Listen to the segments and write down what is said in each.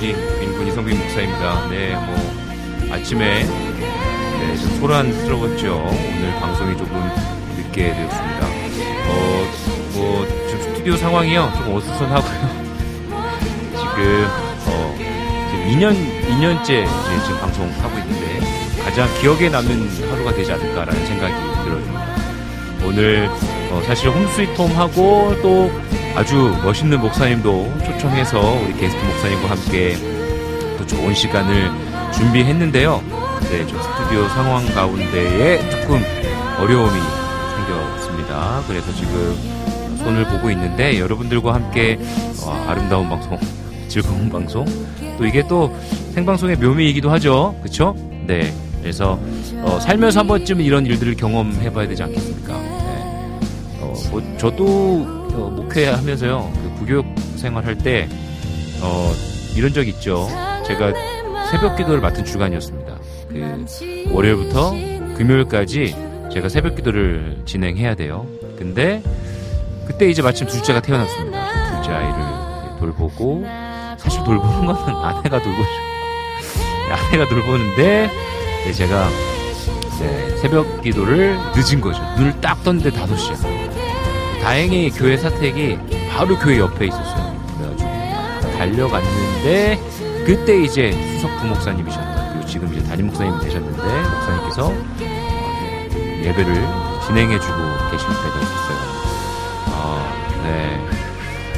이야기 민군 이성빈 목사입니다. 네, 뭐 아침에 네, 좀 소란스러웠죠. 오늘 방송이 조금 늦게 되었습니다. 어, 뭐 지금 스튜디오 상황이요, 조금 어수선하고요. 지금 어, 지금 2년 2년째 이제 지금 방송하고 있는데 가장 기억에 남는 하루가 되지 않을까라는 생각이 들어집니다. 오늘 어, 사실 홈스위트홈하고 또 아주 멋있는 목사님도 초청해서 우리 게스트 목사님과 함께 또 좋은 시간을 준비했는데요. 네, 좀 스튜디오 상황 가운데에 조금 어려움이 생겼습니다. 그래서 지금 손을 보고 있는데 여러분들과 함께 어, 아름다운 방송, 즐거운 방송, 또 이게 또 생방송의 묘미이기도 하죠. 그쵸? 네. 그래서 어, 살면서 한 번쯤 이런 일들을 경험해봐야 되지 않겠습니까? 네. 어, 뭐 저도 어, 목회하면서요 그 부교육 생활할 때 어, 이런 적 있죠. 제가 새벽 기도를 맡은 주간이었습니다. 그 월요일부터 금요일까지 제가 새벽 기도를 진행해야 돼요. 근데 그때 이제 마침 둘째가 태어났습니다. 둘째 아이를 돌보고 사실 돌보는 거는 아내가 돌보죠. 아내가 돌보는데 네, 제가 네, 새벽 기도를 늦은 거죠. 눈을 딱 떴는데 5시야. 다행히 교회 사택이 바로 교회 옆에 있었어요. 그래가지고 달려갔는데 그때 이제 수석 부목사님이셨던 그리고 지금 이제 담임 목사님이 되셨는데 목사님께서 예배를 진행해주고 계실 때가 있었어요. 어, 네.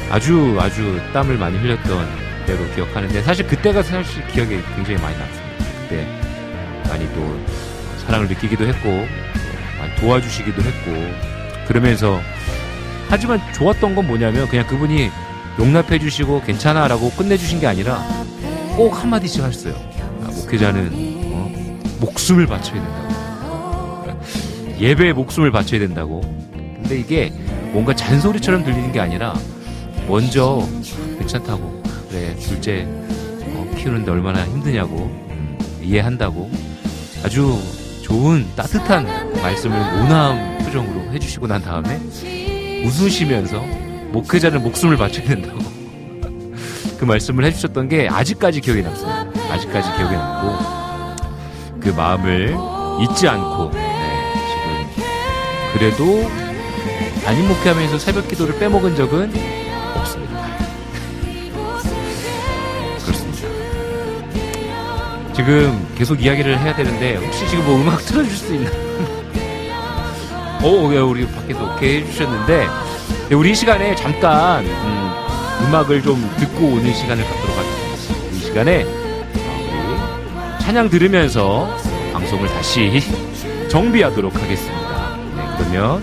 아주 아주 땀을 많이 흘렸던 때로 기억하는데 사실 그때가 사실 기억에 굉장히 많이 남습니다. 그때 많이 또 사랑을 느끼기도 했고 또 많이 도와주시기도 했고 그러면서 하지만 좋았던 건 뭐냐면 그냥 그분이 용납해 주시고 괜찮아 라고 끝내주신 게 아니라 꼭 한마디씩 하셨어요. 아, 목회자는 어, 목숨을 바쳐야 된다고. 예배에 목숨을 바쳐야 된다고. 근데 이게 뭔가 잔소리처럼 들리는 게 아니라 먼저 괜찮다고. 그래 둘째 어, 키우는데 얼마나 힘드냐고 음, 이해한다고 아주 좋은 따뜻한 말씀을 온화한 표정으로 해주시고 난 다음에 웃으시면서 목회자는 목숨을 바쳐야 된다고 그 말씀을 해주셨던 게 아직까지 기억에 남습니다. 아직까지 기억에 남고 그 마음을 잊지 않고 네, 지금 그래도 담임 목회하면서 새벽 기도를 빼먹은 적은 없습니다. 그렇습니다. 지금 계속 이야기를 해야 되는데 혹시 지금 뭐 음악 틀어줄 수 있나? 오, 예, 우리 밖에서 오케이 해주셨는데 네, 우리 이 시간에 잠깐 음, 악을좀 듣고 오는 시간을 갖도록 하겠습니다. 이 시간에 어, 우리 찬양 들으면서 방송을 다시 정비하도록 하겠습니다. 네, 그러면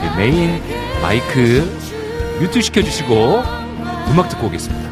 그 메인 마이크 뮤트 시켜주시고 음악 듣고 오겠습니다.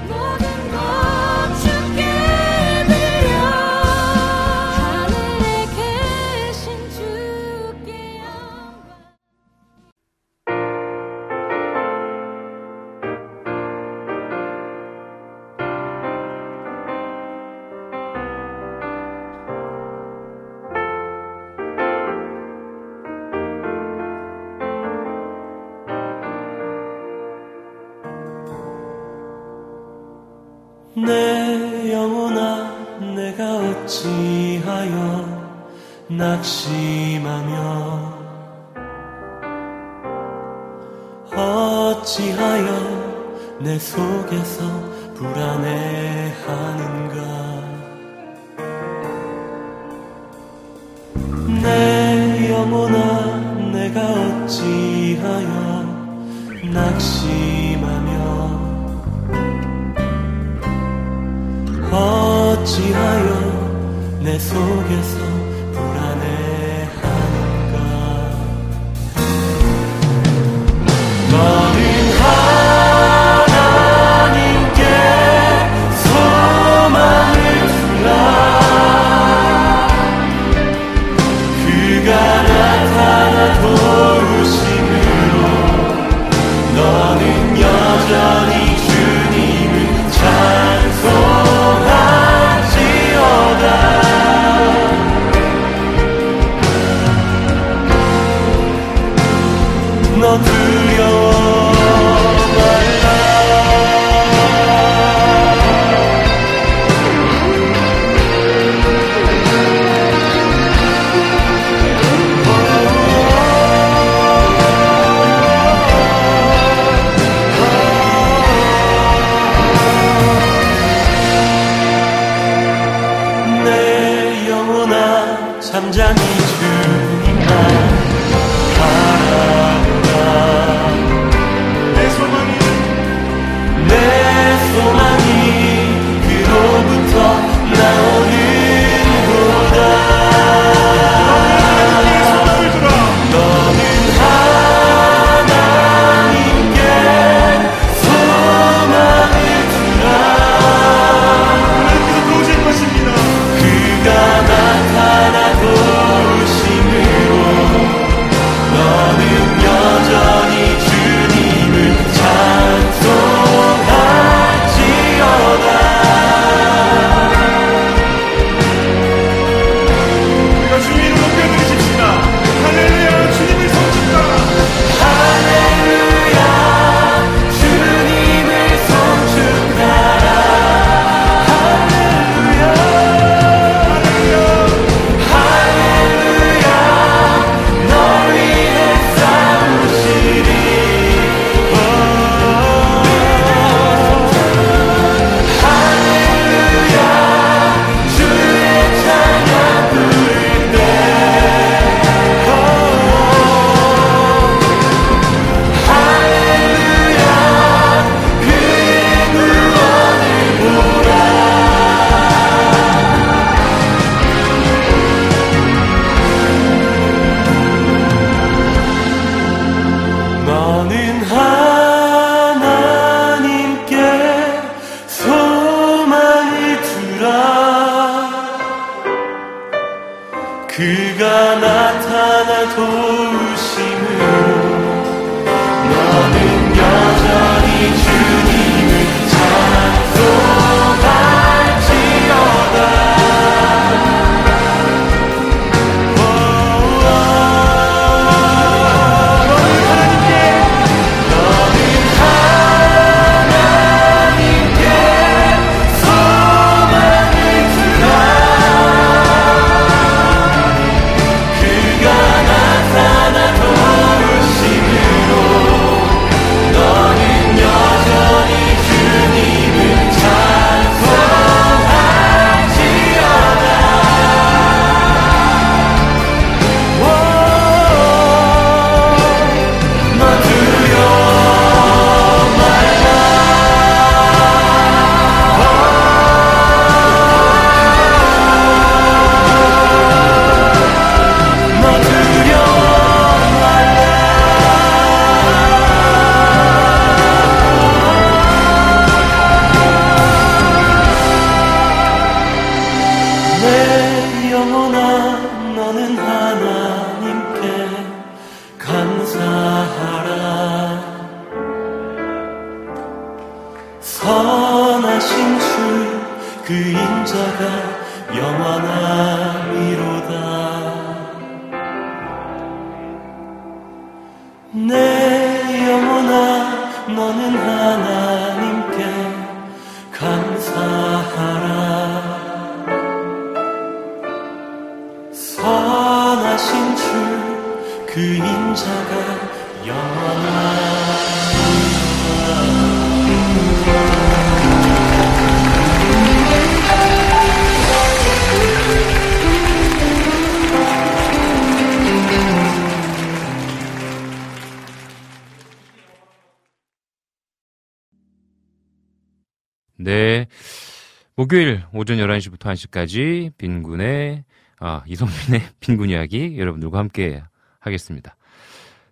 11시부터 1시까지 빈군의, 아, 이성빈의 빈군 이야기 여러분들과 함께 하겠습니다.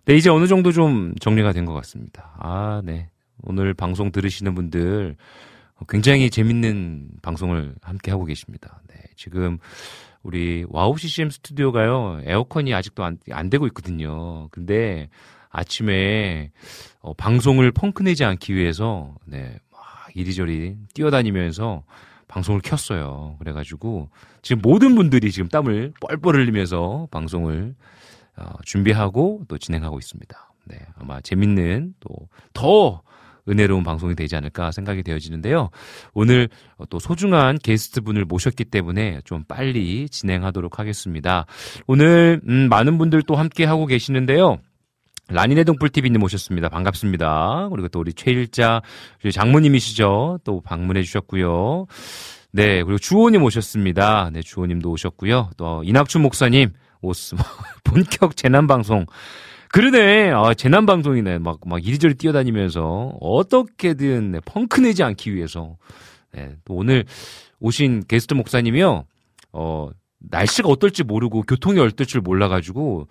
네, 이제 어느 정도 좀 정리가 된 것 같습니다. 아, 네. 오늘 방송 들으시는 분들 굉장히 재밌는 방송을 함께 하고 계십니다. 네, 지금 우리 와우 CCM 스튜디오가요, 에어컨이 아직도 안, 안 되고 있거든요. 근데 아침에 어, 방송을 펑크내지 않기 위해서, 네, 막 이리저리 뛰어다니면서 방송을 켰어요. 그래가지고 지금 모든 분들이 지금 땀을 뻘뻘 흘리면서 방송을 어, 준비하고 또 진행하고 있습니다. 네, 아마 재밌는 또 더 은혜로운 방송이 되지 않을까 생각이 되어지는데요. 오늘 또 소중한 게스트 분을 모셨기 때문에 좀 빨리 진행하도록 하겠습니다. 오늘 음, 많은 분들 또 함께 하고 계시는데요. 라니네 동풀TV님 모셨습니다. 반갑습니다. 그리고 또 우리 최일자 장모님이시죠. 또 방문해 주셨고요. 네, 그리고 주호님 오셨습니다. 네, 주호님도 오셨고요. 또 이낙춘 목사님, 오스 본격 재난 방송. 그러네. 아, 재난 방송이네. 막, 막 이리저리 뛰어다니면서 어떻게든 네, 펑크 내지 않기 위해서. 네, 또 오늘 오신 게스트 목사님이요. 어, 날씨가 어떨지 모르고 교통이 어떨 줄 몰라가지고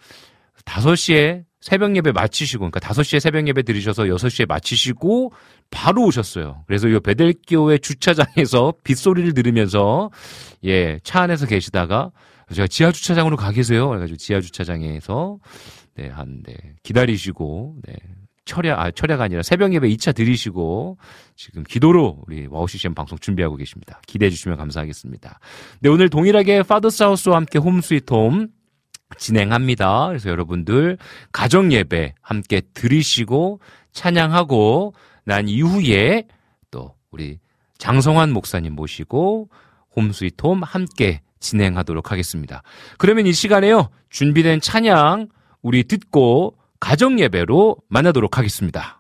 5시에 새벽 예배 마치시고, 그러니까 5시에 새벽 예배 들으셔서 6시에 마치시고 바로 오셨어요. 그래서 이 베델교회 주차장에서 빗소리를 들으면서 예, 차 안에서 계시다가 제가 지하 주차장으로 가 계세요. 그래 가지고 지하 주차장에서 네, 한, 네, 기다리시고, 네, 철야, 아, 철야가 아니라 새벽 예배 2차 드리시고, 지금 기도로 우리 와우 CCM 방송 준비하고 계십니다. 기대해 주시면 감사하겠습니다. 네, 오늘 동일하게 파더 사우스와 함께 홈 스위트 홈 진행합니다. 그래서 여러분들 가정 예배 함께 드리시고, 찬양하고, 난 이후에 또 우리 장성환 목사님 모시고, 홈 스위트 홈 함께 진행하도록 하겠습니다. 그러면 이 시간에요, 준비된 찬양, 우리 듣고 가정 예배로 만나도록 하겠습니다.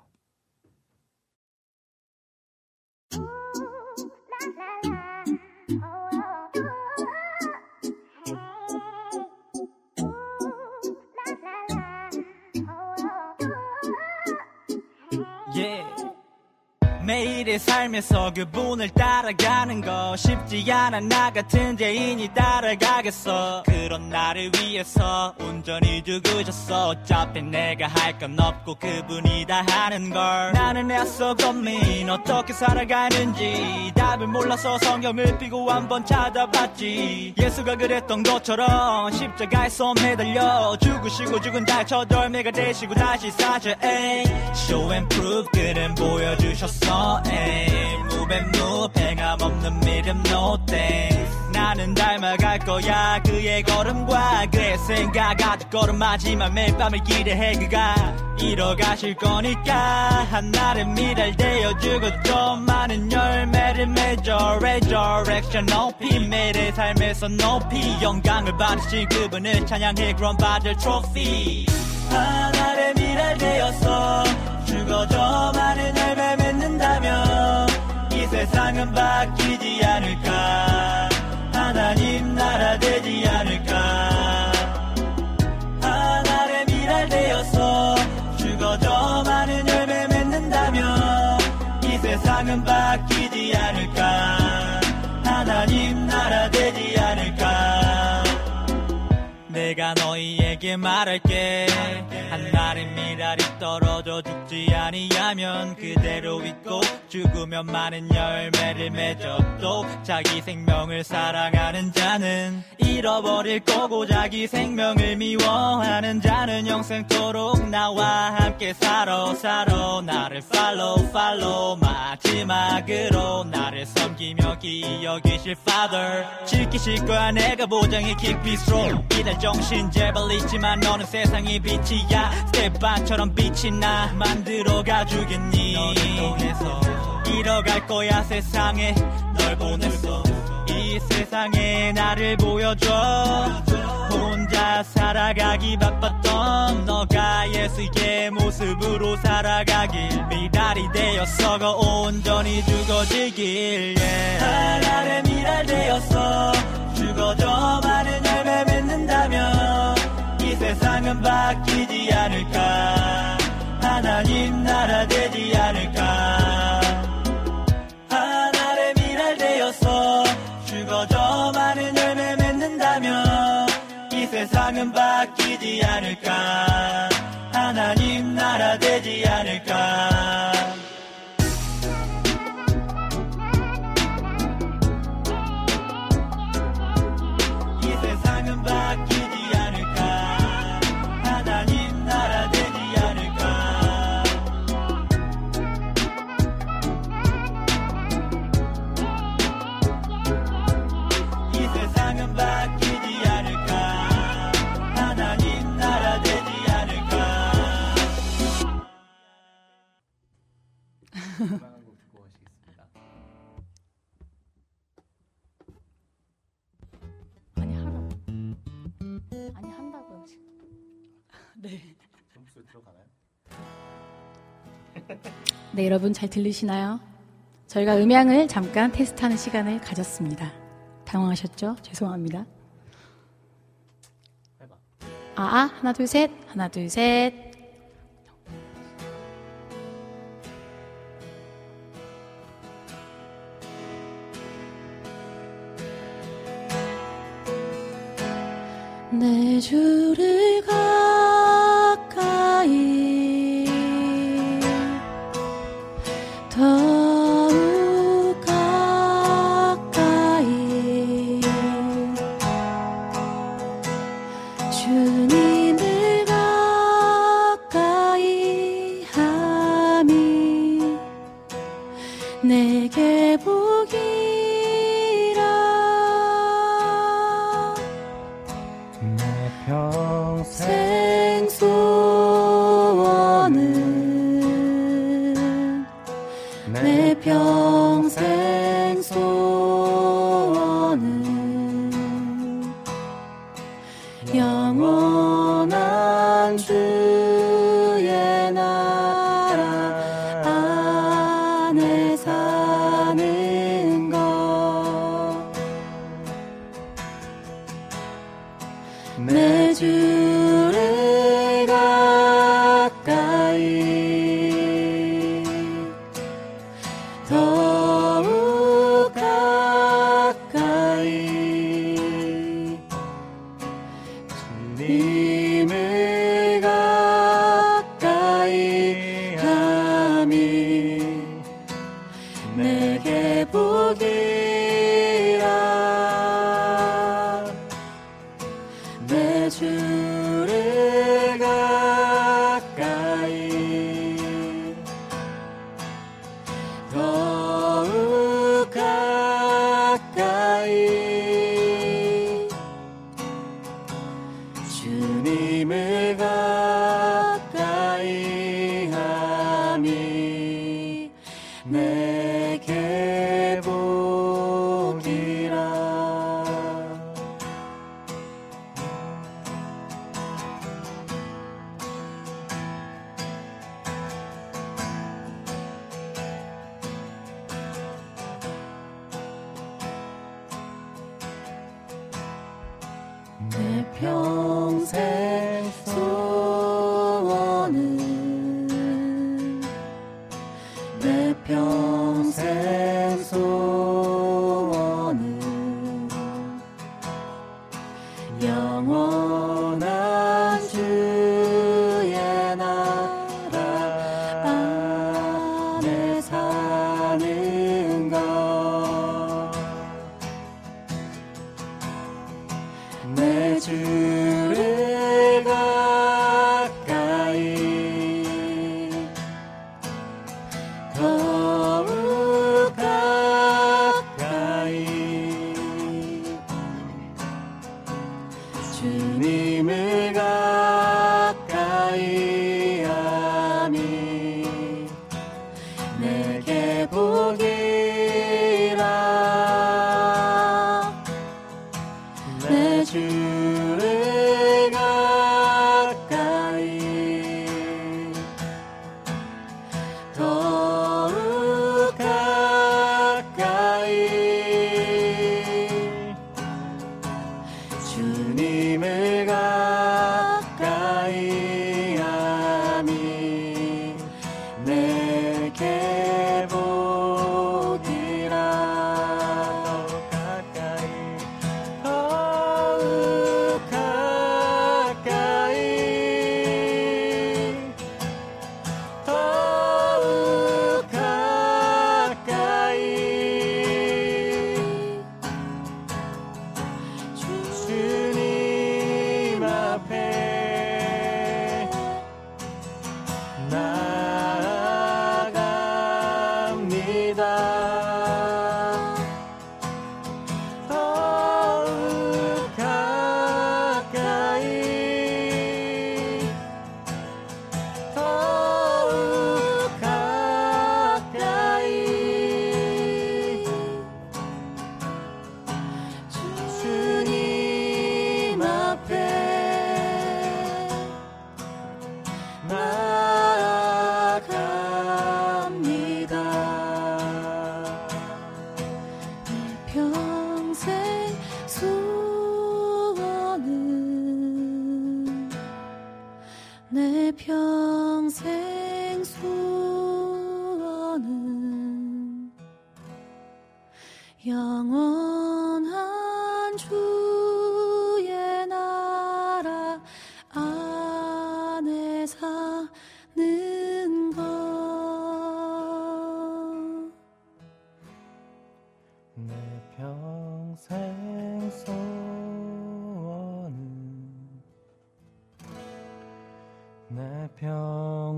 매일의 삶에서 그분을 따라가는 거 쉽지 않아. 나 같은 죄인이 따라가겠어. 그런 나를 위해서 온전히 죽으셨어. 어차피 내가 할 건 없고 그분이 다 하는 걸. 나는 애써 고민 어떻게 살아가는지. 답을 몰라서 성경을 피고 한번 찾아봤지. 예수가 그랬던 것처럼 십자가에서 매달려 죽으시고 죽은 달 저절매가 되시고 다시 에이 show and prove 그는 보여주셨어 무배무 배감 없는 믿음 no thanks. 나는 닮아갈 거야. 그의 걸음과 그의 생각. 아직 걸음 하지만 매일 밤을 기대해. 그가 이뤄가실 거니까 한날은 미랄 되어 주고 좀 많은 열매를 맺어. Resurrection 높이 매일의 삶에서 높이 영광을 받으신 그분을 찬양해. 그럼 받을 트로피 하늘의 미랄 되어서 죽어져 많은 열매 맺는다면 이 세상은 바뀌지 않을까? 하나님 나라 되지 않을까? 하늘의 미랄 되어서 죽어져 많은 열매 맺는다면 이 세상은 바뀌지 않을까? 하나님 나라 되지 않을까? 내가 너희에게 말할게 떨어져 죽지 아니하면 그대로 있고 죽으면 많은 열매를 맺어 또 자기 생명을 사랑하는 자는 잃어버릴 거고 자기 생명을 미워하는 자는 영생토록 나와 함께 살아 살아. 나를 follow follow 마지막으로 나를 섬기며 기여기실 Father. 지키실 거야 내가 보장해 keep it strong. 이날 정신 제발 잊지만 너는 세상의 빛이야. 스테반처럼 빛이 나 만들어가 주겠니? 너를 통해서. 잃어갈 거야 세상에. 널 보냈어. 이 세상에 나를 보여줘. 혼자 살아가기 바빴던 너가 예수의 모습으로 살아가길 미랄이 되었어가 온전히 죽어지길 yeah. 미랄 되었어 죽어져 많은 열매 맺는다면 이 세상은 바뀌지 않을까 하나님 나라 되지 않을까. 하나의 미랄 되어서 죽어져 많은 열매 맺는다면 이 세상은 바뀌지 않을까. 하나님 나라 되지 않을까. 네, 여러분 잘 들리시나요? 저희가 음향을 잠깐 테스트하는 시간을 가졌습니다. 당황하셨죠? 죄송합니다. 아, 아 하나, 둘, 셋. 하나, 둘, 셋. 내 주를 가까이 头。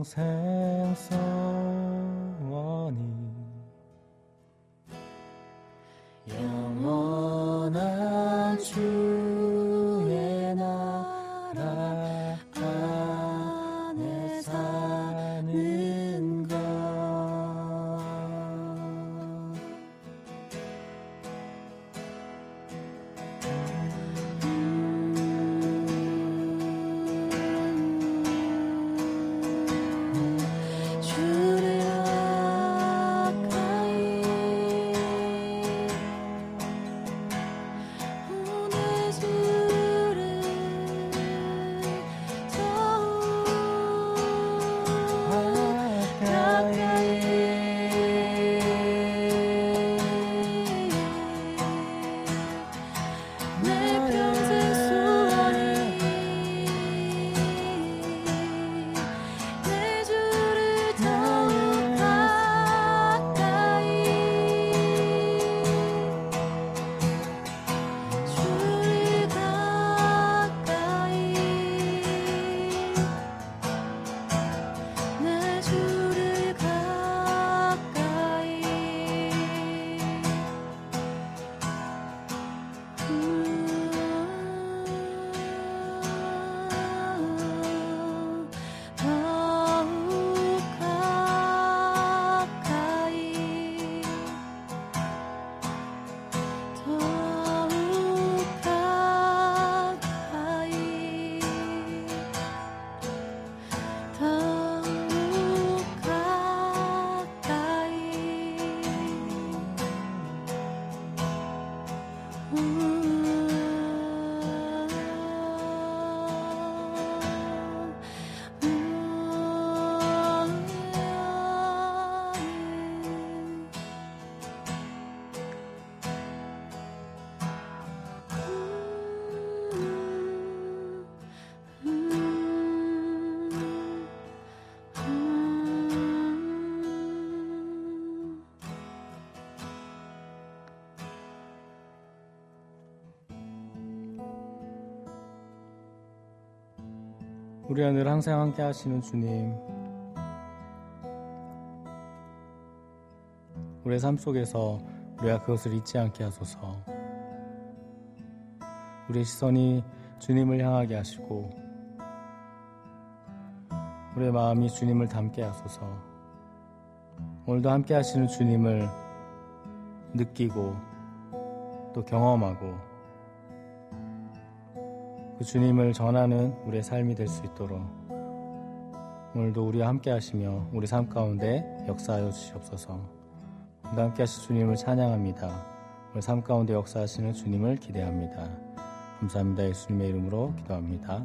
평생 써 우리 하늘 항상 함께 하시는 주님. 우리의 삶 속에서 우리가 그것을 잊지 않게 하소서. 우리의 시선이 주님을 향하게 하시고, 우리의 마음이 주님을 닮게 하소서. 오늘도 함께 하시는 주님을 느끼고 또 경험하고 그 주님을 전하는 우리의 삶이 될 수 있도록 오늘도 우리와 함께 하시며 우리 삶 가운데 역사하여 주시옵소서. 오늘도 함께 하실 주님을 찬양합니다. 우리 삶 가운데 역사하시는 주님을 기대합니다. 감사합니다. 예수님의 이름으로 기도합니다.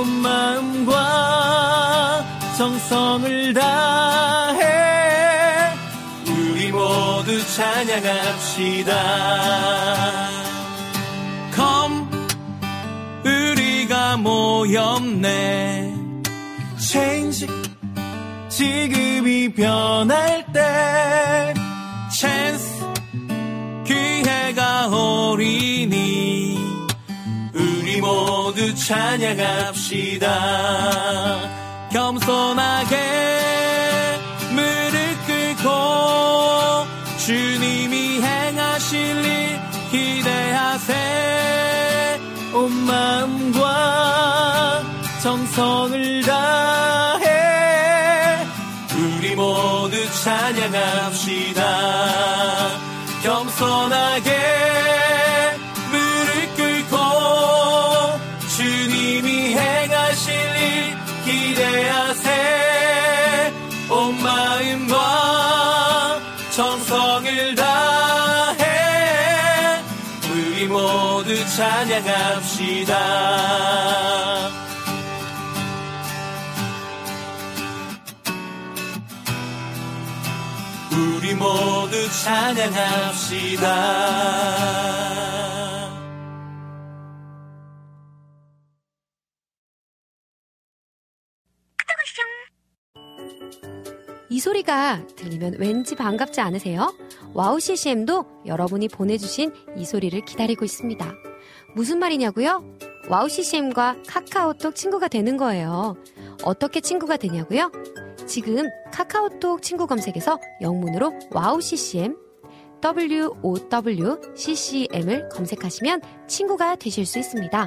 온 마음과 정성을 다해 우리 모두 찬양합시다. 컴 우리가 모였네. Change 지금이 변할 때. Chance 기회가 나오리 찬양합시다. 겸손하게 무릎 꿇고 주님이 행하실 일 기대하세. 온 마음과 정성을 다해 우리 모두 찬양합시다. 겸손하게 모두 찬양합시다. 이 소리가 들리면 왠지 반갑지 않으세요? 와우 CCM도 여러분이 보내주신 이 소리를 기다리고 있습니다. 무슨 말이냐고요? 와우 CCM과 카카오톡 친구가 되는 거예요. 어떻게 친구가 되냐고요? 지금 카카오톡 친구 검색에서 영문으로 와우 CCM WOWCCM을 검색하시면 친구가 되실 수 있습니다.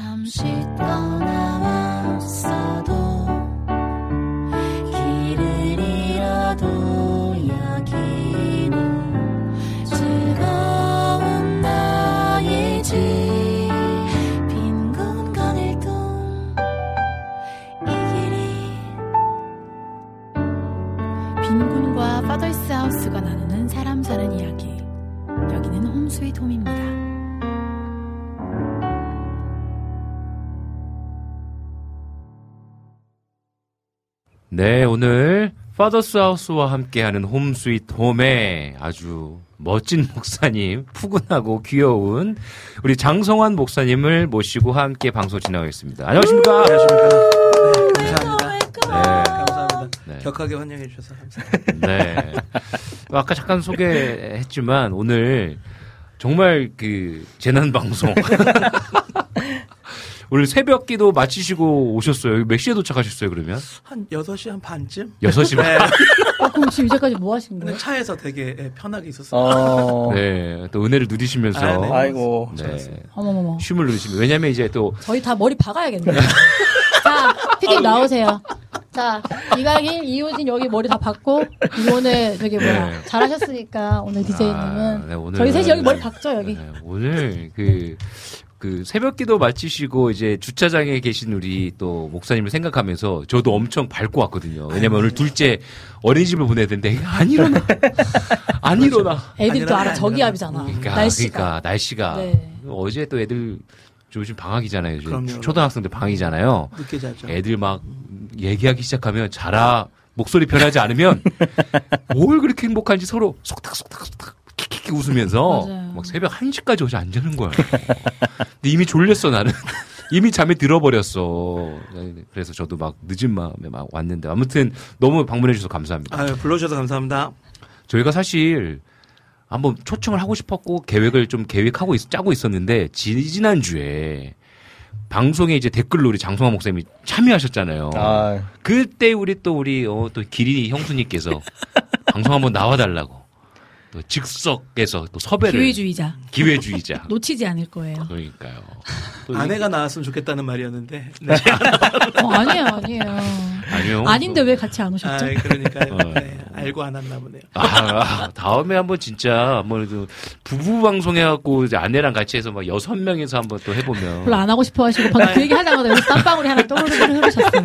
잠시 떠나왔어도 길을 잃어도 여기는 즐거운 집빈 공간을 둔이 길이 빈군과 파더스 하우스가 나누는 사람 사는 이야기. 여기는 홈스윗 홈입니다. 네, 오늘 파더스 하우스와 함께하는 홈 스위트 홈에 아주 멋진 목사님, 푸근하고 귀여운 우리 장성환 목사님을 모시고 함께 방송 진행하겠습니다. 안녕하십니까? 안녕하십니까. 네, 감사합니다. 네. 감사합니다. 네. 격하게 환영해 주셔서 감사합니다. 네. 아까 잠깐 소개했지만 오늘 정말 그 재난 방송. 오늘 새벽 기도 마치시고 오셨어요. 몇 시에 도착하셨어요, 그러면? 한 6시 한 반쯤? 6시 반. 네. 어, 그럼 지금 이제까지 뭐 하신 거예요? 차에서 되게 예, 편하게 있었어요. 어. 네. 또 은혜를 누리시면서. 아, 네. 아이고. 네. 어머머머. 쉼을 누리시면. 왜냐면 이제 또 저희 다 머리 박아야겠네요. 자, 피디 나오세요. 자, 이강일, 이호진 여기 머리 다 박고, 오늘 저기 뭐야, 네. 잘하셨으니까, 오늘 DJ님은. 아, 네, 오늘은- 저희 셋이 여기 머리 박죠, 여기. 네, 오늘 그, 그 새벽 기도 마치시고 이제 주차장에 계신 우리 또 목사님을 생각하면서 저도 엄청 밟고 왔거든요. 왜냐면 오늘 둘째 어린이집을 보내야 되는데 안 일어나. 안 일어나. 또 아니라, 알아. 저기압이잖아. 그러니까, 날씨가. 그러니까 날씨가 네. 어제 또 애들 요즘 방학이잖아요. 요즘. 초등학생들 방학이잖아요. 늦게 자죠. 애들 막 얘기하기 시작하면 자라 목소리 변하지 않으면 뭘 그렇게 행복한지 서로 속닥속닥속닥 킥킥 웃으면서 맞아요. 막 새벽 1시까지 어제 안 자는 거야. 근데 이미 졸렸어 나는. 이미 잠에 들어버렸어. 그래서 저도 막 늦은 마음에 막 왔는데 아무튼 너무 방문해 주셔서 감사합니다. 아유, 불러주셔서 감사합니다. 저희가 사실 한번 초청을 하고 싶었고 계획을 좀 계획하고 있- 짜고 있었는데 지난 주에 방송에 이제 댓글로 우리 장성환 목사님이 참여하셨잖아요. 아, 그때 우리 또 우리 어, 또 기린이 형수님께서 방송 한번 나와달라고 또 즉석에서 또 섭외를 기회주의자. 기회주의자. 놓치지 않을 거예요. 그러니까요. 또 아내가 나왔으면 좋겠다는 말이었는데. 네. 어, 아니에요, 아니에요. 아니요. 아닌데 왜 같이 안 오셨죠? 아, 그러니까요. 어. 네. 알고 안 왔나 보네요. 아, 다음에 한번 진짜 아무래도 부부 방송해갖고 이제 아내랑 같이 해서 막 여섯 명이서 한번 또 해보면. 별로 안 하고 싶어 하시고 방금 그 얘기 하자마자 여기 땀방울이 하나 떠오르 흐르셨어요.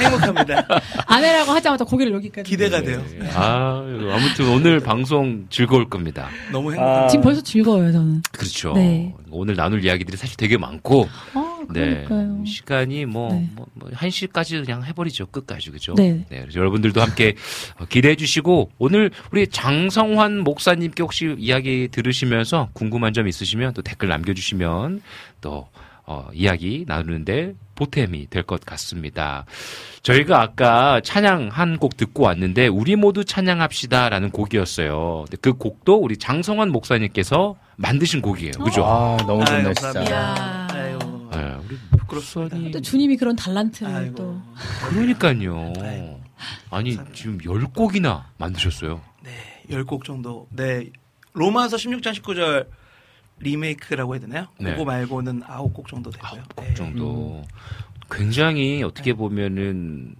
행복합니다. 아내라고 하자마자 고개를 여기까지. 기대가 돼요. 네. 아, 아무튼 오늘 방송 즐거울 겁니다. 너무 행복합니다. 지금 벌써 즐거워요, 저는. 그렇죠. 네. 오늘 나눌 이야기들이 사실 되게 많고. 아, 네. 시간이 뭐, 네. 뭐, 뭐, 1시까지 그냥 해버리죠. 끝까지. 그죠? 네. 그래서 여러분들도 함께 어, 기대해 주시고, 오늘 우리 장성환 목사님께 혹시 이야기 들으시면서 궁금한 점 있으시면 또 댓글 남겨주시면 또, 어, 이야기 나누는데 보탬이 될 것 같습니다. 저희가 아까 찬양 한 곡 듣고 왔는데, 우리 모두 찬양합시다라는 곡이었어요. 그 곡도 우리 장성환 목사님께서 만드신 곡이에요. 그죠? 아, 너무 아유, 좋네, 감사합니다. 진짜. 이야. 아유, 네, 우리 목사님. 또 주님이 그런 달란트를 아이고. 또. 그러니까요. 아이고. 아니 감사합니다. 지금 열 곡이나 만드셨어요. 네, 10곡 정도. 네. 로마서 16장 19절 리메이크라고 해야 되나요? 네. 그거 말고는 9곡 정도 되고요. 아홉 곡 네. 정도. 굉장히 어떻게 보면은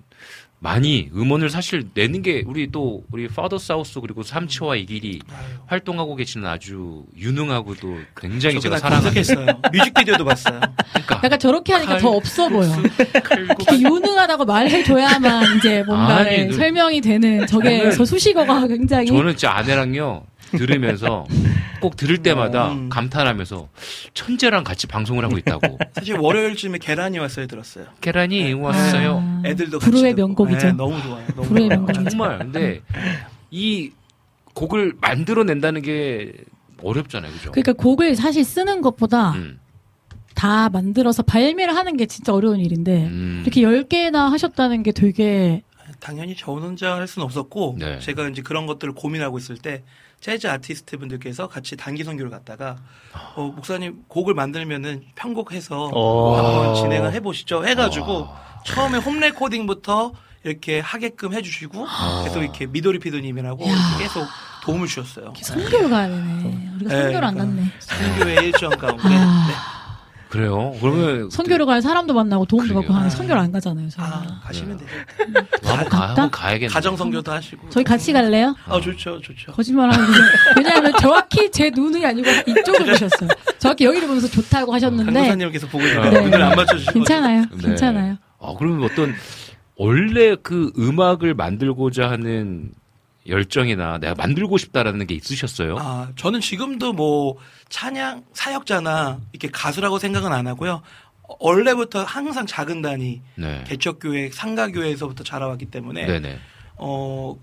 많이 음원을 사실 내는 게 우리 또 우리 파더 사우스 그리고 삼치와 이 길이 아유. 활동하고 계시는 아주 유능하고도 굉장히 저 제가 사랑하는. 뮤직비디오도 봤어요. 그러니까 약간 저렇게 하니까 칼- 더 없어 보여. 이렇게 유능하다고 말해줘야만 이제 뭔가 아니, 그- 설명이 되는 저게 저는- 저 수식어가 굉장히. 저는 진짜 아내랑요 들으면서 꼭 들을 때마다 음. 감탄하면서 천재랑 같이 방송을 하고 있다고. 사실 월요일쯤에 계란이 왔어요 들었어요. 계란이 왔어요. 아, 애들도 불후의. 명곡이죠. 네, 너무 좋아요. 너무 불후의 좋아요. 명곡이죠. 정말 근데 이 곡을 만들어낸다는 게 어렵잖아요, 그죠? 그러니까 곡을 사실 쓰는 것보다 음, 다 만들어서 발매를 하는 게 진짜 어려운 일인데 음. 이렇게 10개나 하셨다는 게 되게 당연히 저 혼자 할 수는 없었고 네. 제가 이제 그런 것들을 고민하고 있을 때 재즈 아티스트 분들께서 같이 단기 선교를 갔다가 어, 목사님 곡을 만들면은 편곡해서 오. 한번 진행을 해보시죠 해가지고 아. 처음에 홈 레코딩부터 이렇게 하게끔 해주시고 아. 계속 이렇게 미도리. 이렇게 계속 도움을 주셨어요. 선교를 가야 되네. 우리가 네, 선교를 안 그러니까. 갔네. 선교의 일정 가운데 아. 네. 그래요. 그러면 선교를 갈 사람도 만나고 도움도 받고 그러게요. 하는 선교를 안 가잖아요. 저희가. 아, 가시면 되죠. 한번, 가, 갈까? 한번 가야겠네. 가정 선교도 하시고. 저희 같이 갈래요? 아 좋죠, 좋죠. 거짓말하는 게 왜냐하면 정확히 제 눈이 아니고 이쪽을 보셨어요. 정확히 여기를 보면서 좋다고 하셨는데 강도사님께서 보고 있는데 네. 눈을 안 맞춰주신 괜찮아요. 네. 괜찮아요. 아, 그러면 어떤 원래 그 음악을 만들고자 하는 열정이나 내가 만들고 싶다라는 게 있으셨어요? 아, 저는 지금도 뭐 찬양 사역자나 이렇게 가수라고 생각은 안 하고요. 어, 원래부터 항상 작은 단위 네. 개척교회, 상가교회에서부터 자라왔기 때문에 네네. 어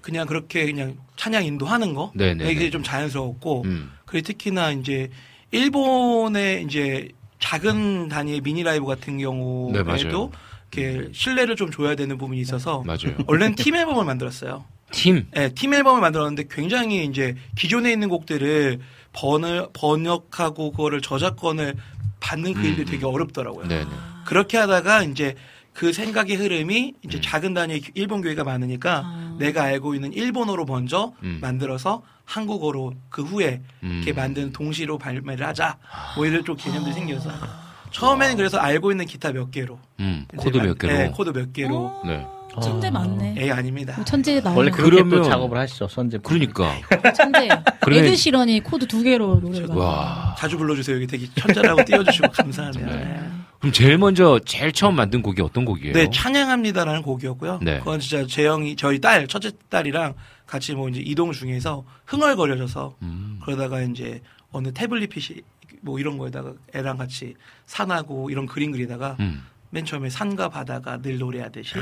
그냥 그렇게 그냥 찬양 인도하는 거 네네. 이게 좀 자연스러웠고 음. 그리고 특히나 이제 일본의 이제 작은 단위의 미니 라이브 같은 네, 경우에도 맞아요. 이렇게 신뢰를 좀 줘야 되는 부분이 있어서 맞아요. 원래는 팀 앨범을 만들었어요. 팀. 네, 팀 앨범을 만들었는데 굉장히 이제 기존에 있는 곡들을 번을, 번역하고 그거를 저작권을 받는 그 일이 음. 되게 어렵더라고요. 네네. 그렇게 하다가 이제 그 생각의 흐름이 이제 음. 작은 단위의 일본 교회가 많으니까 아. 내가 알고 있는 일본어로 먼저 음. 만들어서 한국어로 그 후에 음. 이렇게 만든 동시로 발매를 하자. 뭐 이런 좀 개념들이 생겨서 아. 처음에는 그래서 알고 있는 기타 몇 개로 음. 코드 만- 몇 개로. 네, 코드 몇 개로 네. 천재 많네. 에 아닙니다. 뭐 천재 나오네. 원래 그렇게 그러면- 또 작업을 하시죠, 천재. 그러니까. 천재. 그러면- 에드 시런이 코드 두 개로 노래를. 와. 자주 불러주세요. 여기 되게 천재라고 띄워주시고 감사하네요. 네. 네. 그럼 제일 먼저 제일 처음 만든 곡이 어떤 곡이에요? 네, 찬양합니다라는 곡이었고요. 네. 그건 진짜 재영이 저희 딸 첫째 딸이랑 같이 뭐 이제 이동 중에서 흥얼거려져서 음. 그러다가 이제 어느 태블릿 PC 뭐 이런 거에다가 애랑 같이 산하고 이런 그림 그리다가 음. 맨 처음에 산과 바다가 늘 노래하듯이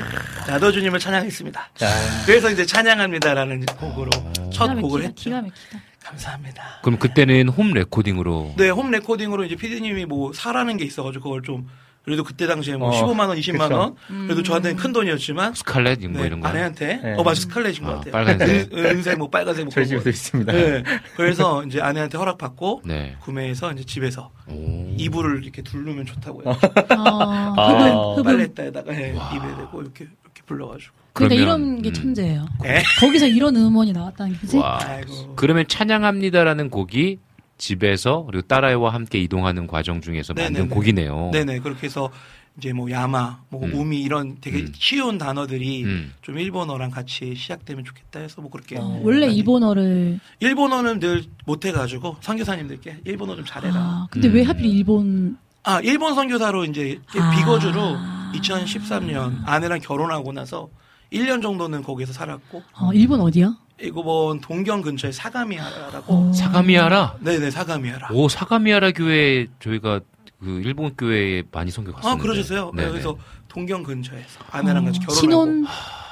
나도 주님을 찬양했습니다. 자, 그래서 이제 찬양합니다라는 곡으로 첫 기가 곡을 했죠. 기가 막히다. 감사합니다. 그럼 그때는 홈 레코딩으로. 네, 홈 레코딩으로 이제 피디님이 뭐 사라는 게 있어가지고 그걸 좀 그래도 그때 당시에 뭐 어, 15만 원, 20만 원 음. 그래도 저한테는 큰 돈이었지만 스칼렛 뭐 네, 이런 거. 아내한테 네. 어 맞아 스칼렛인 것 아, 같아요. 빨간색. 은, 은색 뭐 빨간색 뭐 저희 그런 집에도 있습니다. 거. 네. 그래서 이제 아내한테 허락받고 네. 구매해서 이제 집에서 오. 이불을 이렇게 두르면 좋다고요. 아, 아. 어, 흡음. 빨래대에다가 예, 와. 입에 대고 이렇게 이렇게 불러가지고. 그러니까 그러면, 이런 게 음. 천재예요. 예. 거기서 이런 음원이 나왔다는 게 그지? 와. 아이고. 그러면 찬양합니다라는 곡이 집에서 그리고 딸아이와 함께 이동하는 과정 중에서 만든 네네네. 곡이네요. 네네 그렇게 해서 이제 뭐 야마, 뭐 음. 우미 이런 되게 음. 쉬운 단어들이 음. 좀 일본어랑 같이 시작되면 좋겠다 해서 뭐 그렇게 어, 원래 일본어를 일본어는 늘 못해가지고 선교사님들께 일본어 좀 잘해라. 아, 근데 음. 왜 하필 일본 아 일본 선교사로 이제 아. 비거주로 2013년 아내랑 결혼하고 나서 1년 정도는 거기서 살았고 어, 일본 어디야? 이거 뭐 동경 근처에 사가미하라라고 어. 사가미하라. 네네 사가미하라. 오 사가미하라 교회 저희가 그 일본 교회에 많이 선교 아 갔었는데. 그러셨어요? 네, 네네. 그래서 동경 근처에서 아내랑 같이 어, 결혼하고 신혼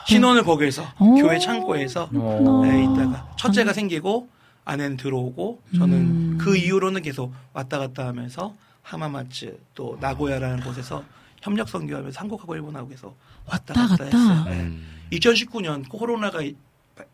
신혼을 거기에서 어. 교회 창고에서 어. 네, 있다가 첫째가 생기고 아내는 들어오고 저는 음. 그 이후로는 계속 왔다 갔다 하면서 하마마츠 또 나고야라는 곳에서 협력 선교하면서 한국하고 일본하고 계속 왔다 갔다, 갔다. 했어요. 음. 2019년 코로나가 이-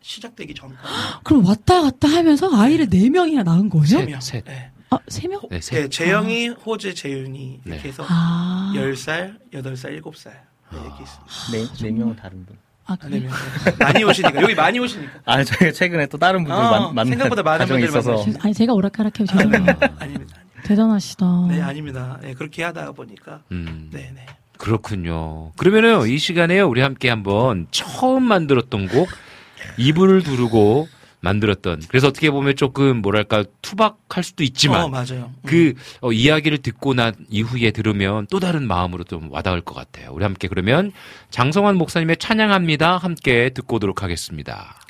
시작되기 전까지 그럼 왔다 갔다 하면서 아이를 네 명이나 낳은 거예요? 세 명. 셋. 네. 아, 세 명? 네, 셋. 네, 재영이, 호재, 재윤이 이렇게 네. 해서 아. 10살, 8살, 7살 네, 이렇게 있습니다. 네, 네 명은 다른 분. 아, 아, 그래? 네 명. 많이 오시니까 여기 많이 오시니까. 아, 저희가 최근에 또 다른 분들 아, 만, 생각보다 많은 분들 있어서. 아니, 제가 오락가락해요. 죄송해요. 아닙니다. 아닙니다. 대단하시다. 네, 아닙니다. 네, 그렇게 하다 보니까 음. 네, 네. 그렇군요. 그러면은 이 시간에 우리 함께 한번 처음 만들었던 곡 이불을 두르고 만들었던 그래서 어떻게 보면 조금 뭐랄까 투박할 수도 있지만 어, 맞아요. 음. 그 어, 이야기를 듣고 난 이후에 들으면 또 다른 마음으로 좀 와닿을 것 같아요. 우리 함께 그러면 장성환 목사님의 찬양합니다. 함께 듣고 오도록 하겠습니다.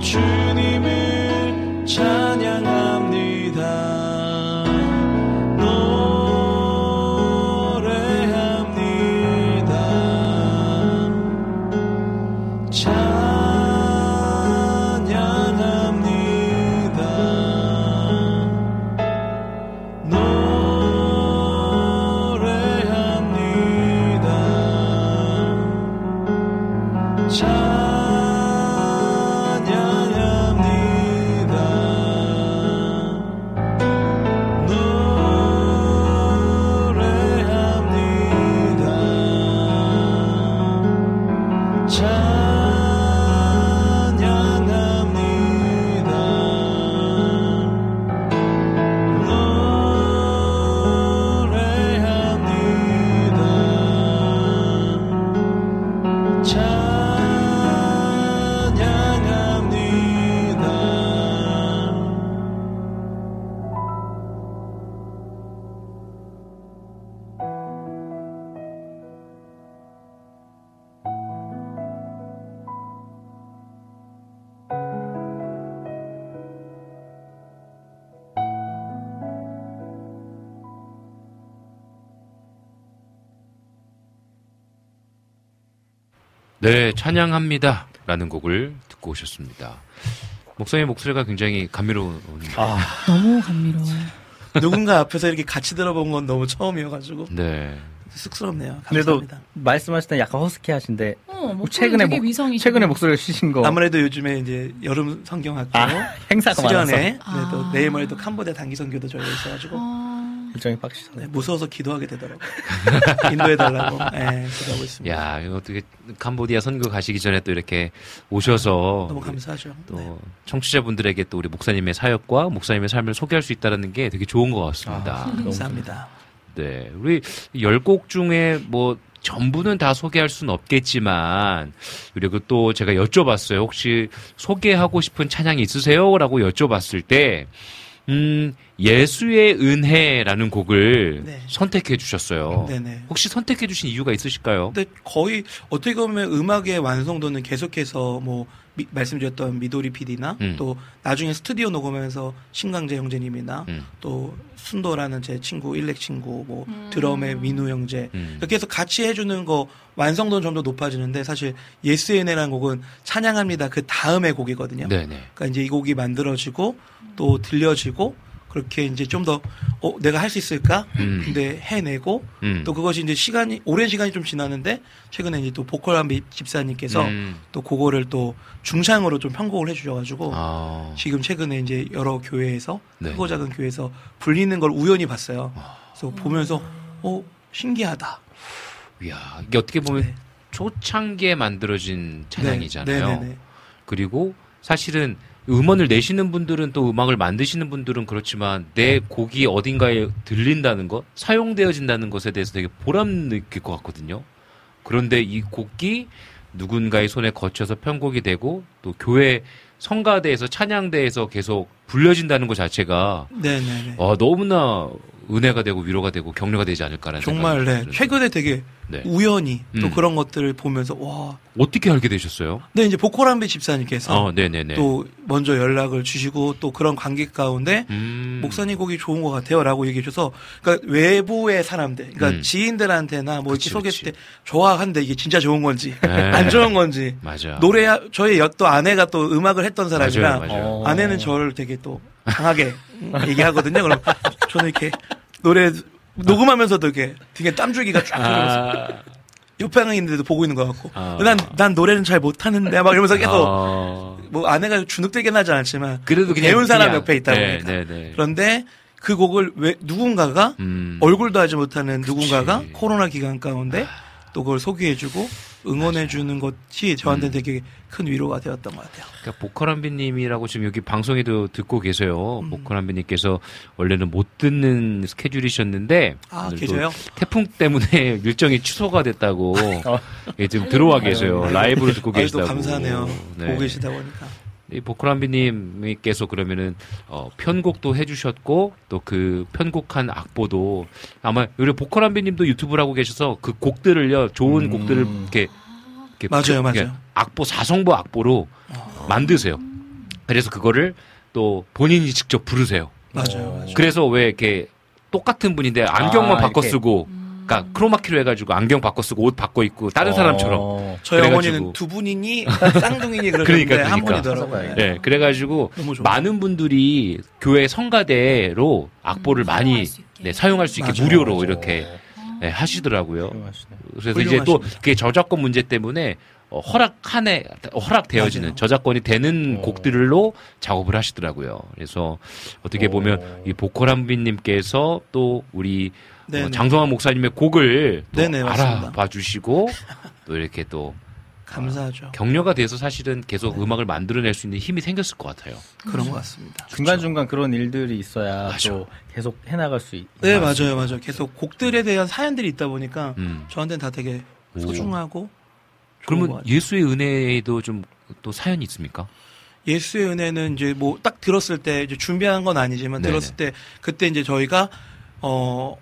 주님을 찬양합 네, 찬양합니다. 라는 곡을 듣고 오셨습니다. 목사님 목소리가 굉장히 감미로운. 아, 너무 감미로워요. 누군가 앞에서 이렇게 같이 들어본 건 너무 처음이어가지고 네. 쑥스럽네요. 그래도 감사합니다. 말씀하실 때 약간 허스키하신데 어, 목소리 최근에 목-. 최근에 목소리가 쉬신 거 아무래도 요즘에 이제 여름 성경학교 아, 행사가 많아서 수련회 네, 아. 또 내일 모레 또 캄보디아 단기 선교도 저희가 있어가지고 어, 일정이 빡시서 네, 무서워서 기도하게 되더라고요. 인도해달라고 네, 기도하고 있습니다. 야, 이거 어떻게 캄보디아 선교 가시기 전에 또 이렇게 오셔서 너무 감사하죠. 또 네. 청취자분들에게 또 우리 목사님의 사역과 목사님의 삶을 소개할 수 있다는 게 되게 좋은 것 같습니다. 아, 감사합니다. 네. 우리 열 곡 중에 뭐 전부는 다 소개할 수는 없겠지만 그리고 또 제가 여쭤봤어요. 혹시 소개하고 싶은 찬양이 있으세요? 라고 여쭤봤을 때 음, 예수의 은혜라는 곡을 네. 선택해 주셨어요. 네네. 혹시 선택해 주신 이유가 있으실까요? 근데 거의 어떻게 보면 음악의 완성도는 계속해서 뭐 미- 말씀드렸던 미도리 PD나 음. 또 나중에 스튜디오 녹음하면서 신강재 형제님이나 음. 또 순도라는 제 친구 일렉 친구 뭐 드럼의 민우 형제 음. 이렇게 해서 같이 해주는 거 완성도는 좀 더 높아지는데 사실 예수의 은혜라는 곡은 찬양합니다 그 다음의 곡이거든요. 네네. 그러니까 이제 이 곡이 만들어지고 또 들려지고 그렇게 이제 좀 더 어, 내가 할 수 있을까? 음. 근데 해내고 음. 또 그것이 이제 시간이 오랜 시간이 좀 지났는데 최근에 이제 또 보컬한 집사님께서 음. 또 그거를 또 중창으로 좀 편곡을 해주셔가지고 아. 지금 최근에 이제 여러 교회에서 네. 크고 작은 교회에서 불리는 걸 우연히 봤어요. 그래서 보면서 어 신기하다. 이야, 이게 어떻게 보면 네. 초창기에 만들어진 찬양이잖아요. 네, 네, 네. 그리고 사실은 음원을 내시는 분들은 또 음악을 만드시는 분들은 그렇지만 내 곡이 어딘가에 들린다는 것, 사용되어진다는 것에 대해서 되게 보람 느낄 것 같거든요. 그런데 이 곡이 누군가의 손에 거쳐서 편곡이 되고 또 교회 성가대에서 찬양대에서 계속 불려진다는 것 자체가 네, 네, 네. 어, 너무나 은혜가 되고 위로가 되고 격려가 되지 않을까라는 정말 생각이 네. 최근에 되게 네. 우연히 또 음. 그런 것들을 보면서 와. 어떻게 알게 되셨어요? 네 이제 보컬한배 집사님께서 어, 네네네. 또 먼저 연락을 주시고 또 그런 관계 가운데 음. 목사님 곡이 좋은 것 같아요라고 얘기해 줘서 그러니까 외부의 사람들 그러니까 음. 지인들한테나 뭐 그치, 이렇게 그치. 때 좋아하는데 이게 진짜 좋은 건지 네. 안 좋은 건지 맞아. 노래 저희 여- 또 아내가 또 음악을 했던 사람이라 맞아요, 맞아요. 어. 아내는 저를 되게 또 강하게 얘기하거든요. 그럼 저는 이렇게 노래 녹음하면서도 이렇게 되게 땀줄기가 쫙 흐르면서 아, 옆에 방에 있는데도 보고 있는 것 같고 아. 난, 난 노래는 잘 못하는데 막 이러면서 계속 어, 뭐 아내가 주눅들게 하진 않지만 그래도 그냥 배운 사람 그냥- 옆에 있다 네, 보니까 네, 네. 그런데 그 곡을 왜 누군가가 음. 얼굴도 하지 못하는 누군가가 그치. 코로나 기간 가운데 또 그걸 소개해주고 응원해 주는 것이 저한테 음. 되게 큰 위로가 되었던 것 같아요. 그러니까 보컬한비님이라고 지금 여기 방송에도 듣고 계세요. 음. 보컬한비님께서 원래는 못 듣는 스케줄이셨는데 아 계셔요? 태풍 때문에 일정이 취소가 됐다고 어. 예, 지금 들어와 계세요. 아유, 라이브로 듣고 계시다고. 또 감사하네요. 네. 보고 계시다 보니까. 이 보컬한비님께서 그러면은 어, 편곡도 해주셨고 또 그 편곡한 악보도 아마 우리 보컬한비님도 유튜브를 하고 계셔서 그 곡들을요 좋은 음. 곡들을 이렇게, 이렇게 맞아요, 이렇게 맞아요. 악보 사성보 악보로 만드세요. 그래서 그거를 또 본인이 직접 부르세요. 맞아요, 맞아요. 그래서 왜 이렇게 똑같은 분인데 안경만 아, 바꿔 이렇게. 쓰고 그러니까 크로마키로 해가지고 안경 바꿔 쓰고 옷 바꿔 입고 다른 사람처럼 어. 저희 그래가지고. 어머니는 두 분이니 쌍둥이니 그러는데 그러니까, 한 그러니까. 분이더라고요. 네, 그래가지고 너무 좋아요. 많은 분들이 교회 성가대로 악보를 많이 사용할 수 있게. 네, 사용할 수 있게 맞아요, 무료로 맞아요. 이렇게 네, 하시더라고요. 훌륭하시네. 그래서 이제 또 훌륭하십니다. 그게 저작권 문제 때문에 어, 허락한에 허락되어지는 맞아요. 저작권이 되는 어. 곡들로 작업을 하시더라고요. 그래서 어떻게 어. 보면 이 보컬 한비님께서 또 우리 어, 네네. 장성환 목사님의 곡을. 알아봐 주시고 또 이렇게 또 감사하죠. 격려가 돼서 사실은 계속 음악을 만들어낼 수 있는 힘이 생겼을 것 같아요. 그런 것 같습니다. 중간 중간 그런 일들이 있어야 맞아. 또 계속 해나갈 수 있. 네, 맞아요, 맞아요. 계속 곡들에 대한 사연들이 있다 보니까 음. 저한테는 다 되게 오. 소중하고 그러면. 예수의 은혜에도 좀 또 사연이 있습니까? 예수의 은혜는 이제 뭐 딱 들었을 때 이제 준비한 건 아니지만 네네. 들었을 때 그때 이제 저희가 어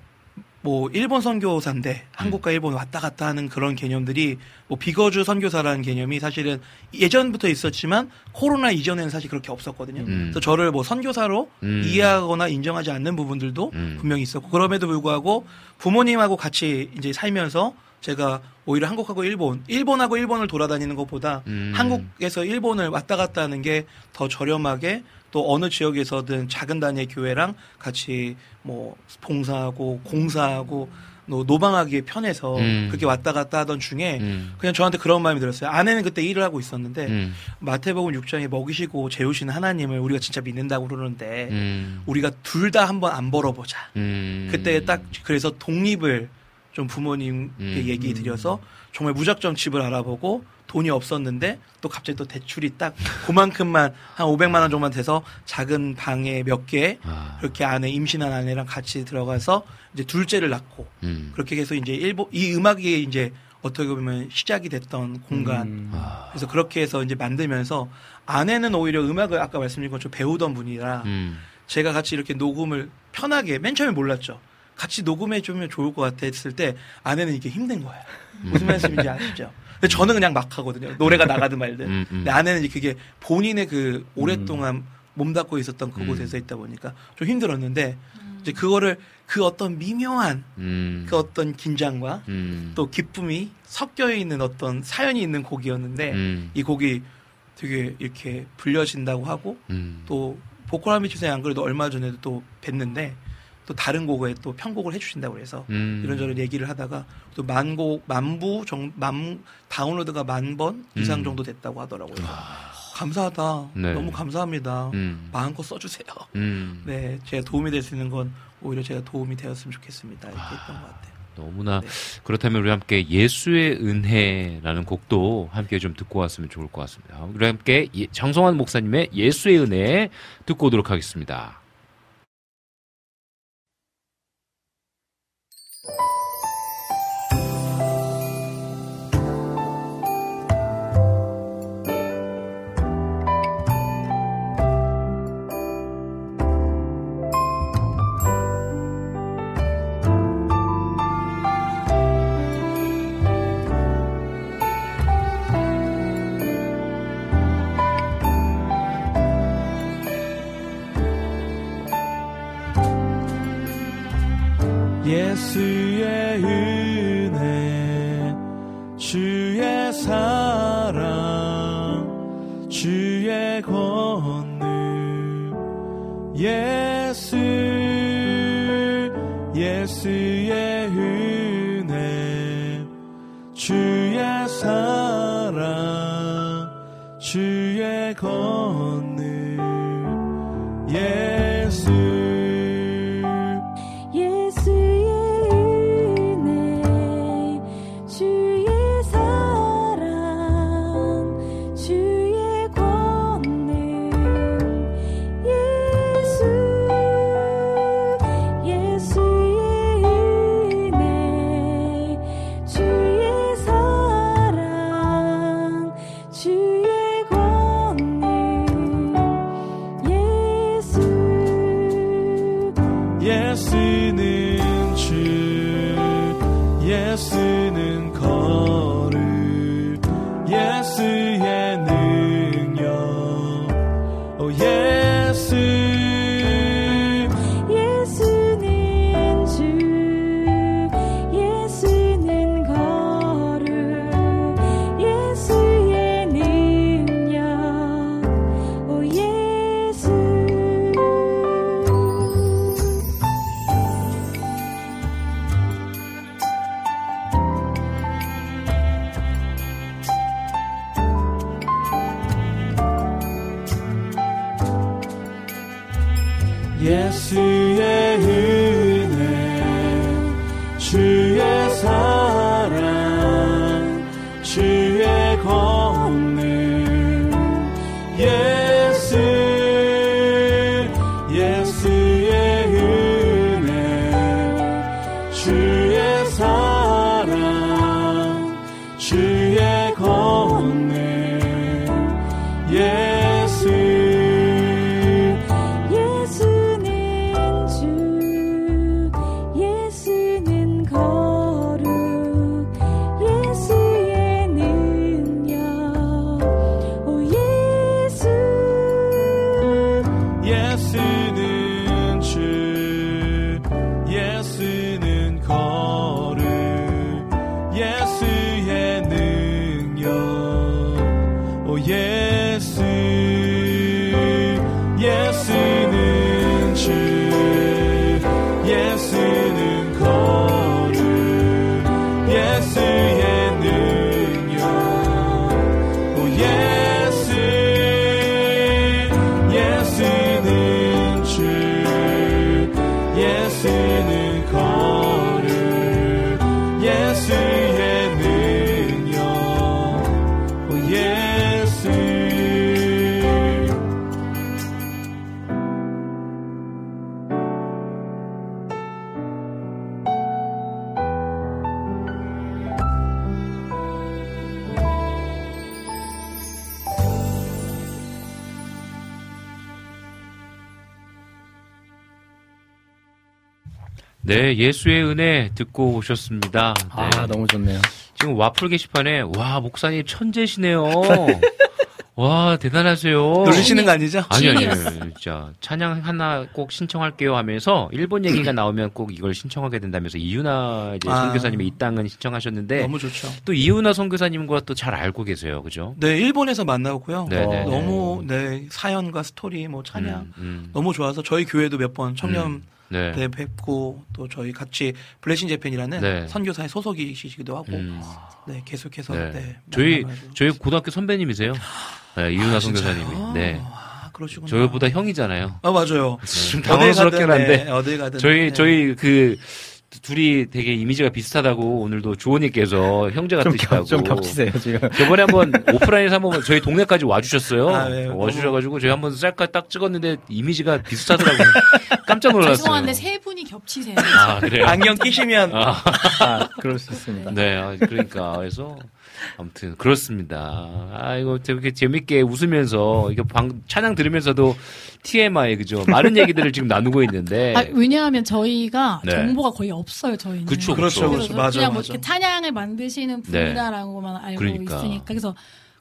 뭐 일본 선교사인데 음. 한국과 일본 왔다 갔다 하는 그런 개념들이 뭐 비거주 선교사라는 개념이 사실은 예전부터 있었지만 코로나 이전에는 사실 그렇게 없었거든요. 음. 그래서 저를 뭐 선교사로 음. 이해하거나 인정하지 않는 부분들도 음. 분명히 있었고 그럼에도 불구하고 부모님하고 같이 이제 살면서 제가 오히려 한국하고 일본, 일본하고 일본을 돌아다니는 것보다 음. 한국에서 일본을 왔다 갔다 하는 게 더 저렴하게 또 어느 지역에서든 작은 단위의 교회랑 같이 뭐 봉사하고 공사하고 뭐 노방하기에 편해서 음. 그렇게 왔다 갔다 하던 중에 음. 그냥 저한테 그런 마음이 들었어요. 아내는 그때 일을 하고 있었는데 음. 마태복음 6장에 먹이시고 재우시는 하나님을 우리가 진짜 믿는다고 그러는데 음. 우리가 둘 다 한번 안 벌어보자. 음. 그때 딱 그래서 독립을 좀 부모님께 음. 얘기 드려서 정말 무작정 집을 알아보고 돈이 없었는데 또 갑자기 또 대출이 딱 그만큼만 한 500만 원 정도만 돼서 작은 방에 몇개 아. 그렇게 안에 임신한 아내랑 같이 들어가서 이제 둘째를 낳고 음. 그렇게 해서 이제 일본 이 음악이 이제 어떻게 보면 시작이 됐던 공간 음. 아. 그래서 그렇게 해서 이제 만들면서 아내는 오히려 음악을 아까 말씀드린 것처럼 배우던 분이라 음. 제가 같이 이렇게 녹음을 편하게 맨 처음에 몰랐죠. 같이 녹음해 주면 좋을 것 같아 했을 때 아내는 이게 힘든 거예요. 무슨 말씀인지 아시죠? 근데 저는 그냥 막 하거든요. 노래가 나가든 말든. 음, 음. 근데 아내는 이제 그게 본인의 그 오랫동안 몸담고 있었던 그곳에서 있다 보니까 좀 힘들었는데 이제 그거를 그 어떤 미묘한 음. 그 어떤 긴장과 음. 또 기쁨이 섞여 있는 어떤 사연이 있는 곡이었는데 음. 이 곡이 되게 이렇게 불려진다고 하고 음. 또 보컬 미치세 안 그래도 얼마 전에도 또 뵀는데 또 다른 곡에 또 편곡을 해주신다고 그래서 음. 이런저런 얘기를 하다가 또 만곡 만부 정만 다운로드가 만 번 이상 음. 정도 됐다고 하더라고요. 감사하다. 네. 너무 감사합니다. 음. 마음껏 써주세요. 음. 네, 제가 도움이 될 수 있는 건 오히려 제가 도움이 되었으면 좋겠습니다. 이렇게 했던 것 같아요. 너무나 네. 그렇다면 우리 함께 예수의 은혜라는 곡도 함께 좀 듣고 왔으면 좋을 것 같습니다. 우리 함께 예- 장성환 목사님의 예수의 은혜 듣고 오도록 하겠습니다. 네, 예수의 은혜 듣고 오셨습니다. 네. 아, 너무 좋네요. 지금 와플 게시판에 와 목사님 천재시네요. 와 대단하세요. 놀리시는 거 아니죠? 아니 아니요 진짜 찬양 하나 꼭 신청할게요 하면서 일본 얘기가 나오면 꼭 이걸 신청하게 된다면서 이윤아 이제 아. 선교사님의 이 땅은 신청하셨는데 너무 좋죠. 또 이윤아 선교사님과 또 잘 알고 계세요, 그죠? 네, 일본에서 만나고요. 네, 네, 네. 너무 네 사연과 스토리 뭐 찬양 음, 음. 너무 좋아서 저희 교회도 몇 번 청년 네. 때 뵙고 또 저희 같이 블레싱 재팬이라는 네. 선교사의 소속이시기도 하고 음. 네 계속해서 네. 네, 저희. 저희 고등학교 선배님이세요. 네, 이윤아 아, 선교사님이. 네. 아, 그러시구나. 저희보다 형이잖아요. 아 맞아요. 좀 어딜 당황스럽긴 한데 네, 어딜 가든 저희 네. 저희 그 둘이 되게 이미지가 비슷하다고 오늘도 주호님께서 형제 좀, 같으시다고 겹, 좀 겹 치세요, 지금. 저번에 한번 오프라인에서 한번 저희 동네까지 와주셨어요. 아, 네, 와주셔가지고 저희 한번 셀카 딱 찍었는데 이미지가 비슷하더라고요. 깜짝 놀랐어요. 죄송한데 세 분이 겹치세요. 아 그래요? 안경 끼시면 아, 아, 그럴 수 있습니다. 네, 아, 그러니까 그래서 아무튼 그렇습니다. 아 이거 되게 재밌게 웃으면서 이거 방 찬양 들으면서도 TMI 그죠? 많은 얘기들을 지금 나누고 있는데 아, 왜냐하면 저희가 네. 정보가 거의 없어요, 저희는. 그쵸, 그렇죠, 그쵸. 그렇죠. 맞아요, 그냥 뭐 맞아요. 이렇게 찬양을 만드시는 네. 분이다라고만 알고 그러니까. 있으니까. 그래서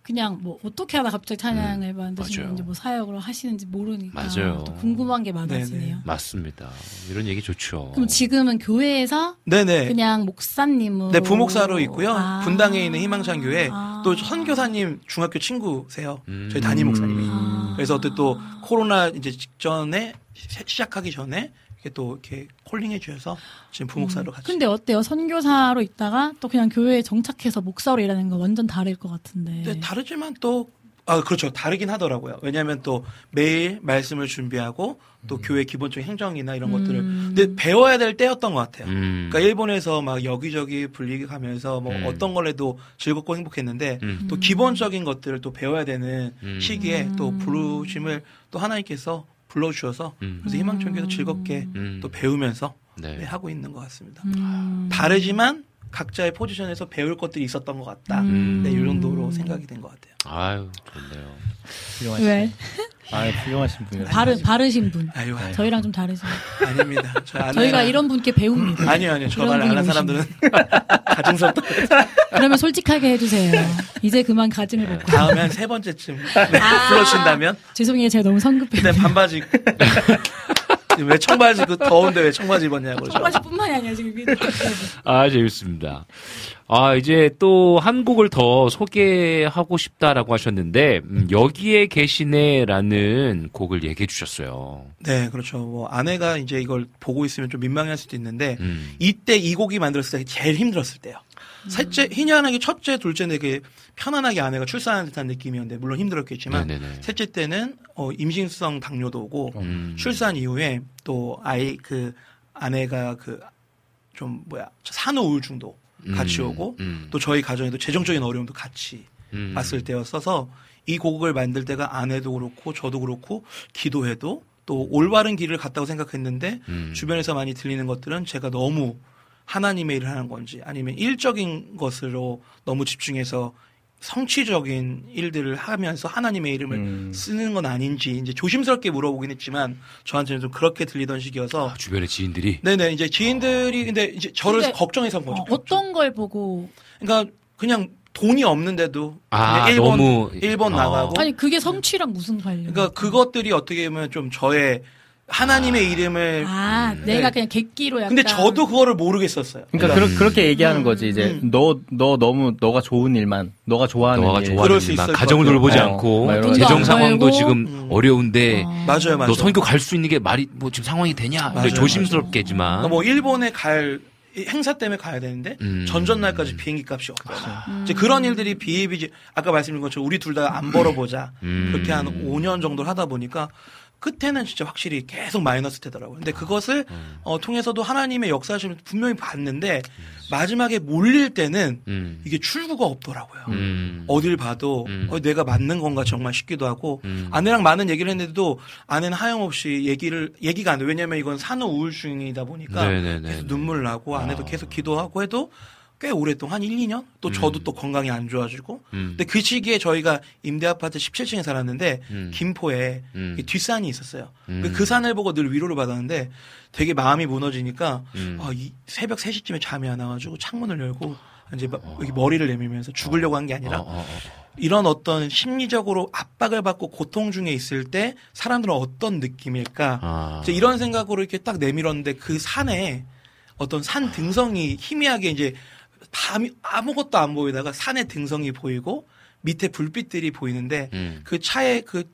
그냥 뭐 어떻게 하다 갑자기 찬양을 만드시는 맞아요. 건지 뭐 사역을 하시는지 모르니까 맞아요. 또 궁금한 게 많아지네요. 네네. 맞습니다. 이런 얘기 좋죠. 그럼 지금은 교회에서 네네. 그냥 목사님으로 네, 부목사로 있고요. 아. 분당에 있는 희망찬 교회 아. 또 선교사님 중학교 친구세요. 음. 저희 담임 목사님이. 아. 그래서 어때 또 코로나 이제 직전에 시- 시작하기 전에 또 이렇게 콜링해 주셔서 지금 부목사로 같이. 음. 근데 어때요? 선교사로 있다가 또 그냥 교회에 정착해서 목사로 일하는 거 완전 다를 것 같은데. 네, 다르지만 또 아, 그렇죠. 다르긴 하더라고요. 왜냐하면 또 매일 말씀을 준비하고 또 교회 기본적인 행정이나 이런 것들을 음. 근데 배워야 될 때였던 것 같아요. 음. 그러니까 일본에서 막 여기저기 불리기 가면서 뭐 음. 어떤 걸 해도 즐겁고 행복했는데 음. 또 기본적인 것들을 또 배워야 되는 음. 시기에 또 부르심을 또 하나님께서 불러주셔서 음. 그래서 희망천교에서 즐겁게 음. 또 배우면서 네. 네, 하고 있는 것 같습니다. 음. 다르지만 각자의 포지션에서 배울 것들이 있었던 것 같다. 음. 네, 이 정도로 생각이 된 것 같아요. 아유 좋네요. 훌륭하신 왜? 아, 훌륭하신 분이에요. 바르, 바르신 분. 아유, 아유. 저희랑 좀 다르시네. 아닙니다. 저 아내랑- 저희 가 이런 분께 배웁니다. 아니요, 아니요. 저 이런 말안한 분이 사람들은 가증스럽다. 그러면 솔직하게 해주세요. 이제 그만 가증을 벗고. 다음에 한 세 번째쯤 네, 아. 불러주신다면 죄송해요. 제가 너무 성급해요. 그때 반바지 왜 청바지 그 더운데 왜 청바지 입었냐고. 청바지뿐만이 아니라 지금 아 재밌습니다. 아 이제 또 한 곡을 더 소개하고 싶다라고 하셨는데 음, 여기에 계시네라는 곡을 얘기해 주셨어요. 네, 그렇죠. 뭐 아내가 이제 이걸 보고 있으면 좀 민망할 수도 있는데 음. 이때 이 곡이 만들었을 때 제일 힘들었을 때요. 셋째 희년하게 첫째 둘째 되게 편안하게 아내가 출산한 듯한 느낌이었는데 물론 힘들었겠지만 네네네. 셋째 때는 어, 임신성 당뇨도 오고 음. 출산 이후에 또 아이 그 아내가 그 좀 뭐야 산후 우울증도 같이 음, 오고 음. 또 저희 가정에도 재정적인 어려움도 같이 음. 왔을 때였어서 이 곡을 만들 때가 아내도 그렇고 저도 그렇고 기도해도 또 올바른 길을 갔다고 생각했는데 음. 주변에서 많이 들리는 것들은 제가 너무 하나님의 일을 하는 건지 아니면 일적인 것으로 너무 집중해서 성취적인 일들을 하면서 하나님의 이름을 음. 쓰는 건 아닌지 이제 조심스럽게 물어보긴 했지만 저한테는 좀 그렇게 들리던 시기여서 아, 주변의 지인들이 네네 이제 지인들이 근데 이제 저를 근데, 걱정해서 한 거죠. 어, 어떤 걸 보고 그러니까 그냥 돈이 없는데도 아, 일본 너무- 일본 어. 나가고 아니 그게 성취랑 무슨 관련? 그러니까 그것들이 어떻게 보면 좀 저의 하나님의 이름을 아 음. 내가 네. 그냥 객기로 약간. 근데 저도 그거를 모르겠었어요. 그러니까 그렇 게 얘기하는 거지. 이제 음. 너, 너 너무 너가 좋은 일만, 너가 좋아하는 너가 일. 좋아하는 그럴 수 일만 가정을 것 돌보지. 않고 어, 돈도 재정 안 상황도. 지금 음. 어려운데 어. 맞아요, 맞아요. 너 선교 갈 수 있는 게 말이 뭐 지금 상황이 되냐? 맞아요, 조심스럽게지만 그러니까 뭐 일본에 갈 행사 때문에 가야 되는데 음. 전전날까지 비행기 값이 없거나 음. 이제 그런 일들이 비일비재 아까 말씀드린 것처럼 우리 둘 다 안 벌어보자 음. 그렇게 한 5년 정도를 하다 보니까 끝에는 진짜 확실히 계속 마이너스 되더라고요. 근데 그것을 음. 어, 통해서도 하나님의 역사심을 분명히 봤는데 마지막에 몰릴 때는 음. 이게 출구가 없더라고요. 음. 어딜 봐도 음. 어, 내가 맞는 건가 정말 싶기도 하고 음. 아내랑 많은 얘기를 했는데도 아내는 하염없이 얘기를 얘기가 안 돼. 왜냐면 이건 산후 우울증이다 보니까 네네네. 계속 눈물 나고 아내도 아. 계속 기도하고 해도 꽤 오랫동안 한 1, 2년 또 저도 또 건강이 안 좋아지고 음. 근데 그 시기에 저희가 임대 아파트 17층에 살았는데 음. 김포에 음. 이 뒷산이 있었어요. 음. 그 산을 보고 늘 위로를 받았는데 되게 마음이 무너지니까 음. 아, 이 새벽 3시쯤에 잠이 안 와가지고 창문을 열고 이제 막 여기 머리를 내밀면서 죽으려고 한 게 아니라 어, 어, 어. 이런 어떤 심리적으로 압박을 받고 고통 중에 있을 때 사람들은 어떤 느낌일까 아. 이제 이런 생각으로 이렇게 딱 내밀었는데 그 산에 어떤 산 등성이 희미하게 이제 밤이 아무것도 안 보이다가 산의 등성이 보이고 밑에 불빛들이 보이는데 음. 그 차에 그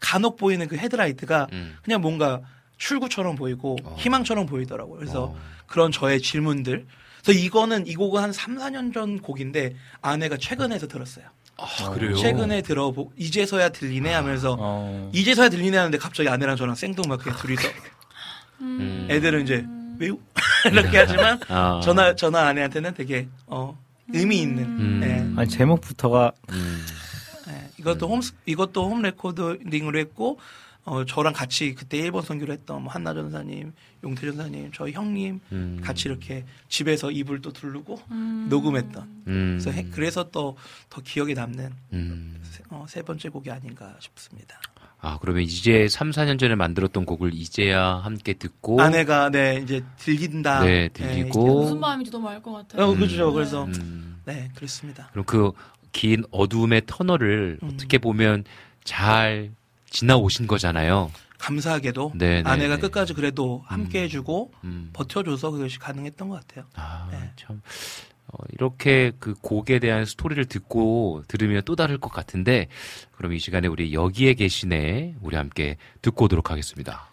간혹 보이는 그 헤드라이트가 음. 그냥 뭔가 출구처럼 보이고 어. 희망처럼 보이더라고요. 그래서 어. 그런 저의 질문들. 그래서 이거는 이 곡은 한 3, 4년 전 곡인데 아내가 최근에서 들었어요. 아, 그래요? 최근에 들어보 이제서야 들리네 하면서 어. 이제서야 들리네 하는데 갑자기 아내랑 저랑 생뚱맞게 둘이서 음. 애들은 이제 왜요? 이렇게 하지만 아. 전화 전화 아내한테는 되게 어 의미 있는 음. 예. 아니 제목부터가 음. 예. 이것도 홈 이것도 홈 레코딩으로 했고 어 저랑 같이 그때 일본 선교를 했던 뭐 한나 전사님, 용태 전사님, 저희 형님 음. 같이 이렇게 집에서 이불 또 두르고 녹음했던 음. 그래서 해- 그래서 또 더 기억에 남는 음. 세, 어, 세 번째 곡이 아닌가 싶습니다. 아, 그러면 이제 3, 4년 전에 만들었던 곡을 이제야 함께 듣고 아내가 네 이제 들린다. 네, 예, 들리고 무슨 마음인지 너무 알 것 같아요. 어, 그렇죠. 그래서 음. 네 그렇습니다. 그럼 그 긴 어두움의 터널을 음. 어떻게 보면 잘 지나오신 거잖아요. 감사하게도 네, 네, 아내가 네. 끝까지 그래도 함께 해주고 음. 버텨줘서 그것이 가능했던 것 같아요. 아, 네. 참. 어, 이렇게 그 곡에 대한 스토리를 듣고 들으면 또 다를 것 같은데, 그럼 이 시간에 우리 여기에 계시네, 우리 함께 듣고 오도록 하겠습니다.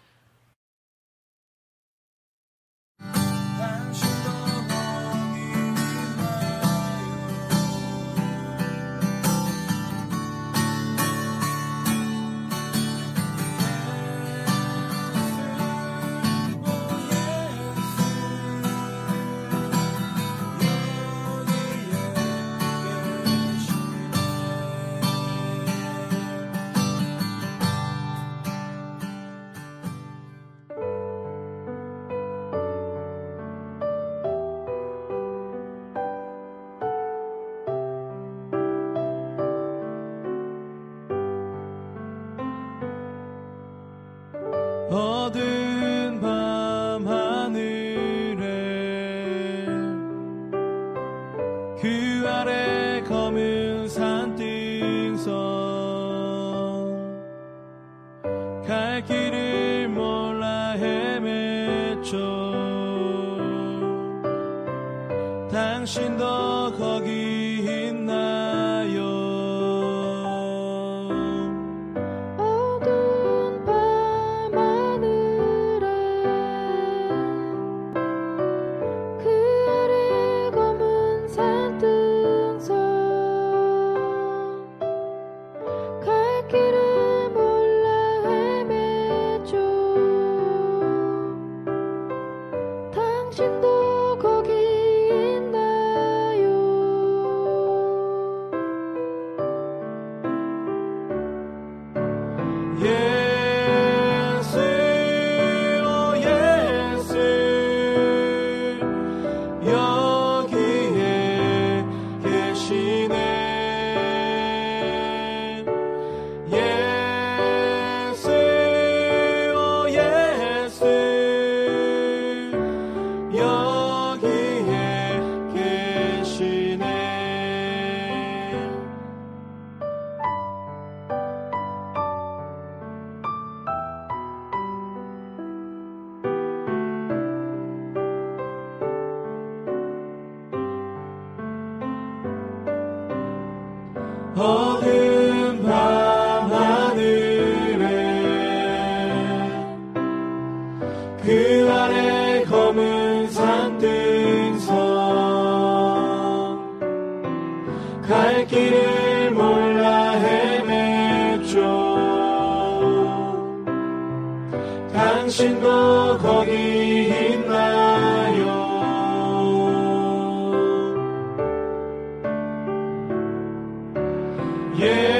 예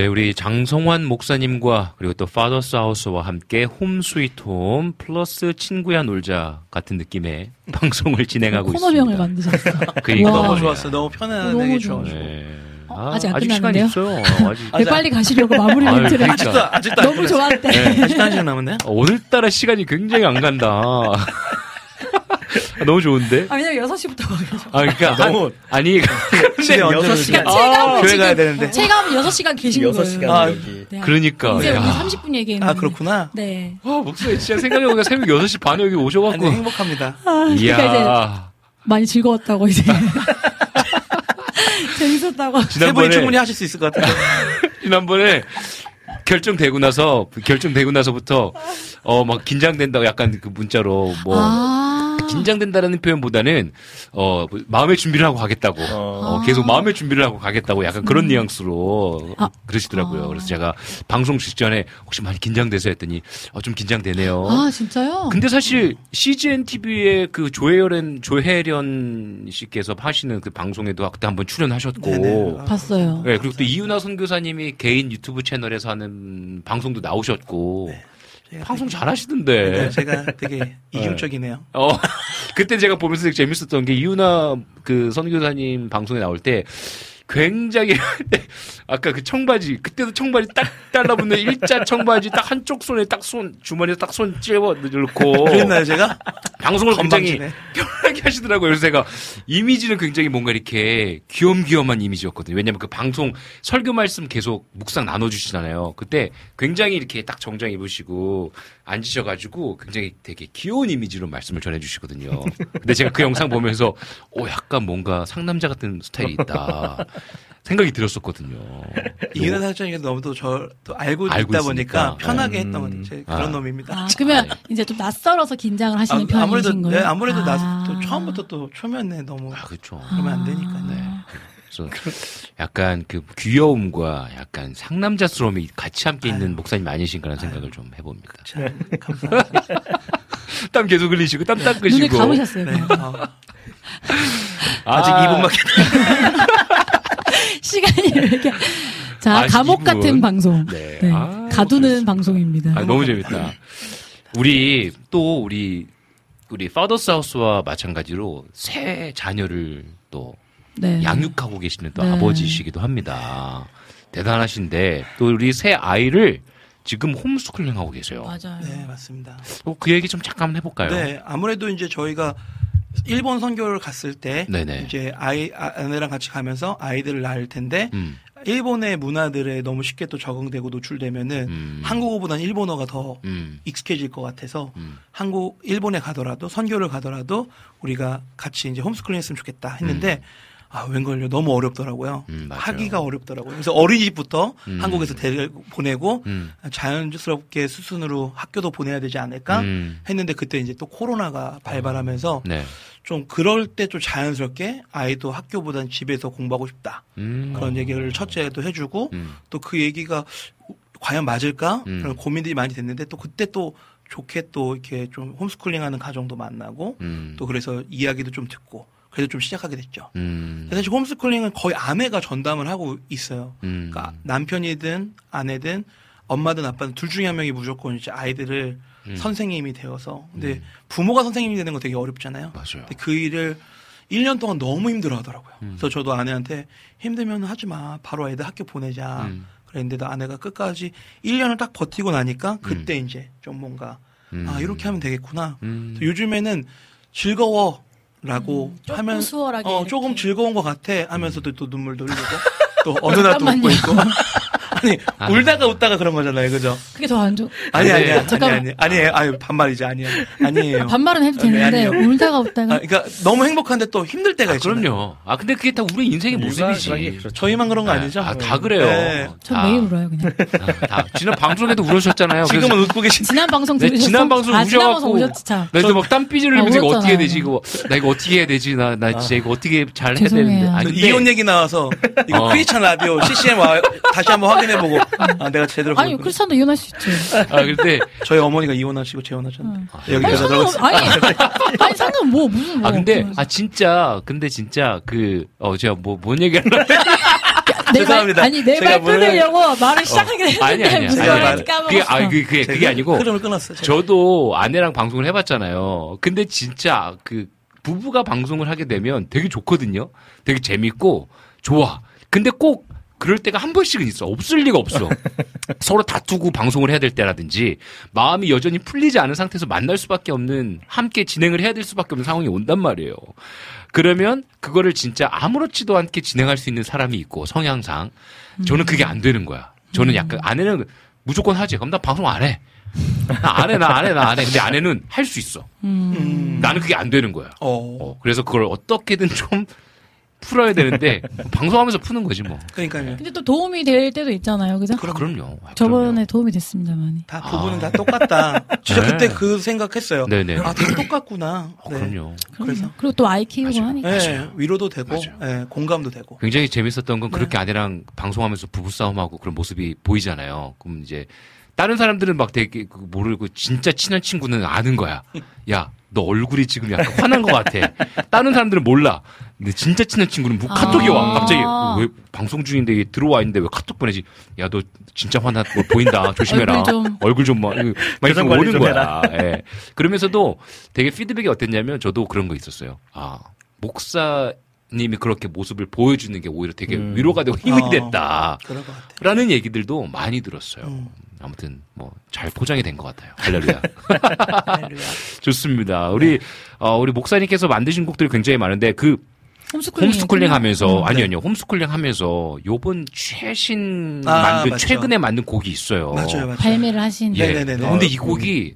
네, 우리 장성환 목사님과 그리고 또 파더스 하우스와 함께 홈 스위트 홈 플러스 친구야 놀자 같은 느낌의 방송을 진행하고 코너명을 있습니다. 만드셨어. 그러니까 너무. 좋았어. 너무 편안하게 너무 좋았어. 네. 어, 아직 안 아직 시간이 끝났는데요? 있어요. 어, 아직. 왜 빨리 가시려고 마무리 아유, 멘트를 그러니까. 아직도 아직도 안 너무. 좋았대. 네. 아직도 한 시간 남았네. 어, 오늘따라 시간이 굉장히 안 간다. 너무 좋은데? 아, 왜냐면 6시부터 가겠죠. 아, 그러니까 너무- 한, 아니 집에 언제 여섯 오지? 시간. 아, 체감은 교회 가야 되는데. 체감은 6시간 계신 거예요. 시간 아, 여기. 네. 그러니까. 이제 우리 야. 30분 얘기했는데. 아 그렇구나. 네. 아, 목소리 진짜 생각해보니까 새벽 6시 반에 여기 오셔갖고. 아니 행복합니다. 아, 그러니까 이야. 많이 즐거웠다고 이제. 재밌었다고. 세 분이 지난번에, 충분히 하실 수 있을 것 같아요. 지난번에 결정되고 나서, 결정되고 나서부터, 어, 막 긴장된다고 약간 그 문자로 뭐, 아. 긴장된다라는 표현보다는 어 마음의 준비를 하고 가겠다고 어, 계속 마음의 준비를 하고 가겠다고 약간 그런 뉘앙스로 아. 그러시더라고요. 그래서 제가 방송 직전에 혹시 많이 긴장돼서 했더니 어, 좀 긴장되네요. 아, 진짜요? 근데 사실 CGN TV의 그 조혜련 조혜련 씨께서 하시는 그 방송에도 그때 한번 출연하셨고, 네네. 봤어요. 네, 그리고 또 이윤아 선교사님이 개인 유튜브 채널에서 하는 방송도 나오셨고, 방송 잘 하시던데. 네, 제가 되게 이중적이네요. 어, 그때 제가 보면서 되게 재밌었던 게 이유나 그 선교사님 방송에 나올 때 굉장히 아까 그 청바지 그때도 청바지 딱 달라붙는 일자 청바지 딱 한쪽 손에 딱 손 주머니에 딱손 찝어 넣고 그랬나요, 제가? 방송을 굉장히 건방지네. 편하게 하시더라고요. 그래서 제가 이미지는 굉장히 뭔가 이렇게 귀염귀염한 이미지였거든요. 왜냐면 그 방송 설교 말씀 계속 묵상 나눠주시잖아요. 그때 굉장히 이렇게 딱 정장 입으시고 앉으셔가지고 굉장히 되게 귀여운 이미지로 말씀을 전해주시거든요. 근데 제가 그 영상 보면서 오 약간 뭔가 상남자 같은 스타일이 있다 생각이 들었었거든요. 이은하 사장님이 너무 또 저 또 알고, 알고 있다 보니까 있으니까. 편하게 음. 했던 것 같아요. 아. 그런 놈입니다. 아, 그러면 이제 좀 낯설어서 긴장을 하시는 편이신 아무래도 거예요? 네, 아무래도 아. 나, 또 처음부터 또 초면에 너무 그렇죠. 그러면 안 되니까. 네. 그래서 약간 그 귀여움과 약간 상남자스러움이 같이 함께 있는 목사님 아니신가라는 생각을 좀 해봅니다. 감사합니다. 땀 계속 흘리시고 땀 닦으시고. 눈을 감으셨어요. 네. 어. 아직 아. 2분밖에 시간이 이렇게. 자, 아직 감옥. 같은 방송. 네. 네. 아, 가두는 방송입니다. 아, 너무 재밌다. 우리 또 우리 우리 파더스 하우스와 마찬가지로 새 자녀를 또 네. 양육하고 계시는 또 네. 아버지시기도 합니다. 대단하신데 또 우리 새 아이를 지금 홈스쿨링 하고 계세요. 맞아요. 네, 맞습니다. 어, 그 얘기 좀 잠깐 해볼까요? 네, 아무래도 이제 저희가 일본 선교를 갔을 때 네네. 이제 아이 아- 아내랑 같이 가면서 아이들을 낳을 텐데 음. 일본의 문화들에 너무 쉽게 또 적응되고 노출되면은 한국어보다는 일본어가 더 음. 익숙해질 것 같아서 한국 일본에 가더라도 선교를 가더라도 우리가 같이 이제 홈스쿨링 했으면 좋겠다 했는데 아 웬걸요 너무 어렵더라고요 하기가 어렵더라고요 그래서 어린이집부터 음. 한국에서 데리고 보내고 음. 자연스럽게 수순으로 학교도 보내야 되지 않을까 음. 했는데 그때 이제 또 코로나가 발발하면서 네. 좀 그럴 때 좀 자연스럽게 아이도 학교보다는 집에서 공부하고 싶다 음. 그런 얘기를 첫째도 해주고 음. 또그 얘기가 과연 맞을까 음. 그런 고민들이 많이 됐는데 또 그때 또 좋게 또 이렇게 좀 홈스쿨링 하는 가정도 만나고 음. 또 그래서 이야기도 좀 듣고 그래서 좀 시작하게 됐죠. 음. 사실 홈스쿨링은 거의 아내가 전담을 하고 있어요. 음. 그러니까 남편이든 아내든 엄마든 아빠든 둘 중에 한 명이 무조건 이제 아이들을 음. 선생님이 되어서 근데 부모가 선생님이 되는 건 되게 어렵잖아요. 맞아요. 근데 그 일을 1년 동안 너무 힘들어 하더라고요. 음. 그래서 저도 아내한테 힘들면 하지 마. 바로 애들 학교 보내자. 음. 그랬는데도 아내가 끝까지 1년을 딱 버티고 나니까 그때 이제 좀 뭔가 음. 아, 이렇게 하면 되겠구나. 음. 요즘에는 즐거워 라고 조금 하면 수월하게 어, 이렇게. 조금 즐거운 것 같아 하면서도 또 눈물도 흘리고 또 어느 날 또 웃고 있고 아니 울다가 웃다가 그런 거잖아요, 그죠? 그게 더 안 좋. 아니 아니 아니. 아니 아니에요. 아유 반말이지 아니에요. 아니에요. 반말은 해도 아, 네, 되는데 아니에요. 울다가 웃다가 아, 그러니까 너무 행복한데 또 힘들 때가 있잖아요. 그럼요. 아 근데 그게 다 우리 인생의 모습이지. 저희만 그런 거 아, 아니죠? 아, 다 그래요. 네. 전 다, 매일 울어요 그냥. 다 지난 방송에도 울으셨잖아요. 지금은 웃고 계신 지난 방송 네, 들으셨어? 지난 방송 아, 지난 방송 우셔갖고 오셨지 참. 나 이제 막땀 삐지르면서 아, 이거 어떻게 해야. 되지 이거 나 이거 어떻게 해야 되지 나나 진짜 이거 어떻게 잘 해야. 되는데 아니 저 근데 이혼 얘기 나와서 이거 어. 크리스찬 라디오 CCM 와, 다시 한번 확인해보고 아, 내가 제대로 아니 보고 크리스찬도 이혼할 수 있죠. 아 근데 저희 어머니가 이혼하시고 재혼하셨는데 아니 여기까지 상관 들어갔어요. 아니 아니 상관 뭐 무슨 뭐. 아 근데 아 진짜 근데 진짜 그 어 제가 뭐 뭔 얘기하려고 내 죄송합니다. 말, 아니 내 제가 말 뭐를- 끊으려고 말을 시작하긴 했는데 아니 아니 무슨 아니, 말인지 아니, 까먹었어. 그게 아 그게 그게, 그게 아니고 흐름을 끊었어요. 제가. 저도 아내랑 방송을 해봤잖아요. 근데 진짜 그 부부가 방송을 하게 되면 되게 좋거든요. 되게 재밌고 좋아. 근데 꼭 그럴 때가 한 번씩은 있어. 없을 리가 없어. 서로 다투고 방송을 해야 될 때라든지 마음이 여전히 풀리지 않은 상태에서 만날 수밖에 없는 함께 진행을 해야 될 수밖에 없는 상황이 온단 말이에요. 그러면 그거를 진짜 아무렇지도 않게 진행할 수 있는 사람이 있고 성향상 저는 그게 안 되는 거야. 저는 약간 아내는 무조건 하지. 그럼 나 방송 안 해. 나 안 해, 나 안 해, 나 안 해. 근데 아내는 할 수 있어. 음. 나는 그게 안 되는 거야. 어. 어, 그래서 그걸 어떻게든 좀 풀어야 되는데 방송하면서 푸는 거지 뭐. 그러니까요. 근데 또 도움이 될 때도 있잖아요, 그죠? 아, 그럼요. 아, 저번에 도움이 됐습니다, 많이. 다 부부는 다 똑같다. 진짜 네. 그때 그 생각했어요. 네네. 아, 다 똑같구나. 어, 네. 그럼요. 그래서 그리고 또 아이 키우고 하니까. 네, 위로도 되고 네, 공감도 되고. 굉장히 재밌었던 건 네. 그렇게 아내랑 방송하면서 부부 싸움하고 그런 모습이 보이잖아요. 그럼 이제 다른 사람들은 막 되게 그 모르고 진짜 친한 친구는 아는 거야. 야, 너 얼굴이 지금 약간 화난 것 같아. 다른 사람들은 몰라. 근데 진짜 친한 친구는 뭐 카톡이 와. 아. 갑자기 왜 방송 중인데 들어와 있는데 왜 카톡 보내지? 야 너 진짜 화나 뭐 보인다. 조심해라. 얼굴 좀. 얼굴 좀 막, 이거 막 이렇게 오는 좀 거야. 예. 그러면서도 되게 피드백이 어땠냐면 저도 그런 거 있었어요. 아 목사 님이 그렇게 모습을 보여주는 게 오히려 되게 음. 위로가 되고 힘이 어, 됐다. 그럴 것 같아. 라는 얘기들도 많이 들었어요. 음. 아무튼 뭐 잘 포장이 된 것 같아요. 할렐루야. 할렐루야. 좋습니다. 우리 어, 우리 목사님께서 만드신 곡들이 굉장히 많은데 그 홈스쿨링. 홈스쿨링 하면서 음, 아니요 네. 아니요 홈스쿨링 하면서 요번 최신 아, 만든 맞죠. 최근에 만든 곡이 있어요. 맞아요, 맞아요. 발매를 하신. 예. 네네네네. 근데 이 곡이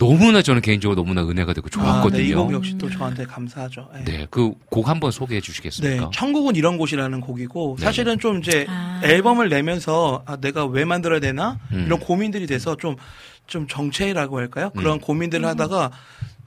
너무나 저는 개인적으로 너무나 은혜가 되고 아, 네, 이 좋았거든요. 곡 역시 또 저한테 감사하죠. 네. 네, 그 곡 한번 소개해 네, 주시겠습니까? 천국은 이런 곳이라는 곡이고 네. 사실은 좀 이제 아. 앨범을 내면서 아, 내가 왜 만들어야 되나 음. 이런 고민들이 돼서 좀좀 정체라고 할까요? 그런 음. 고민들을 하다가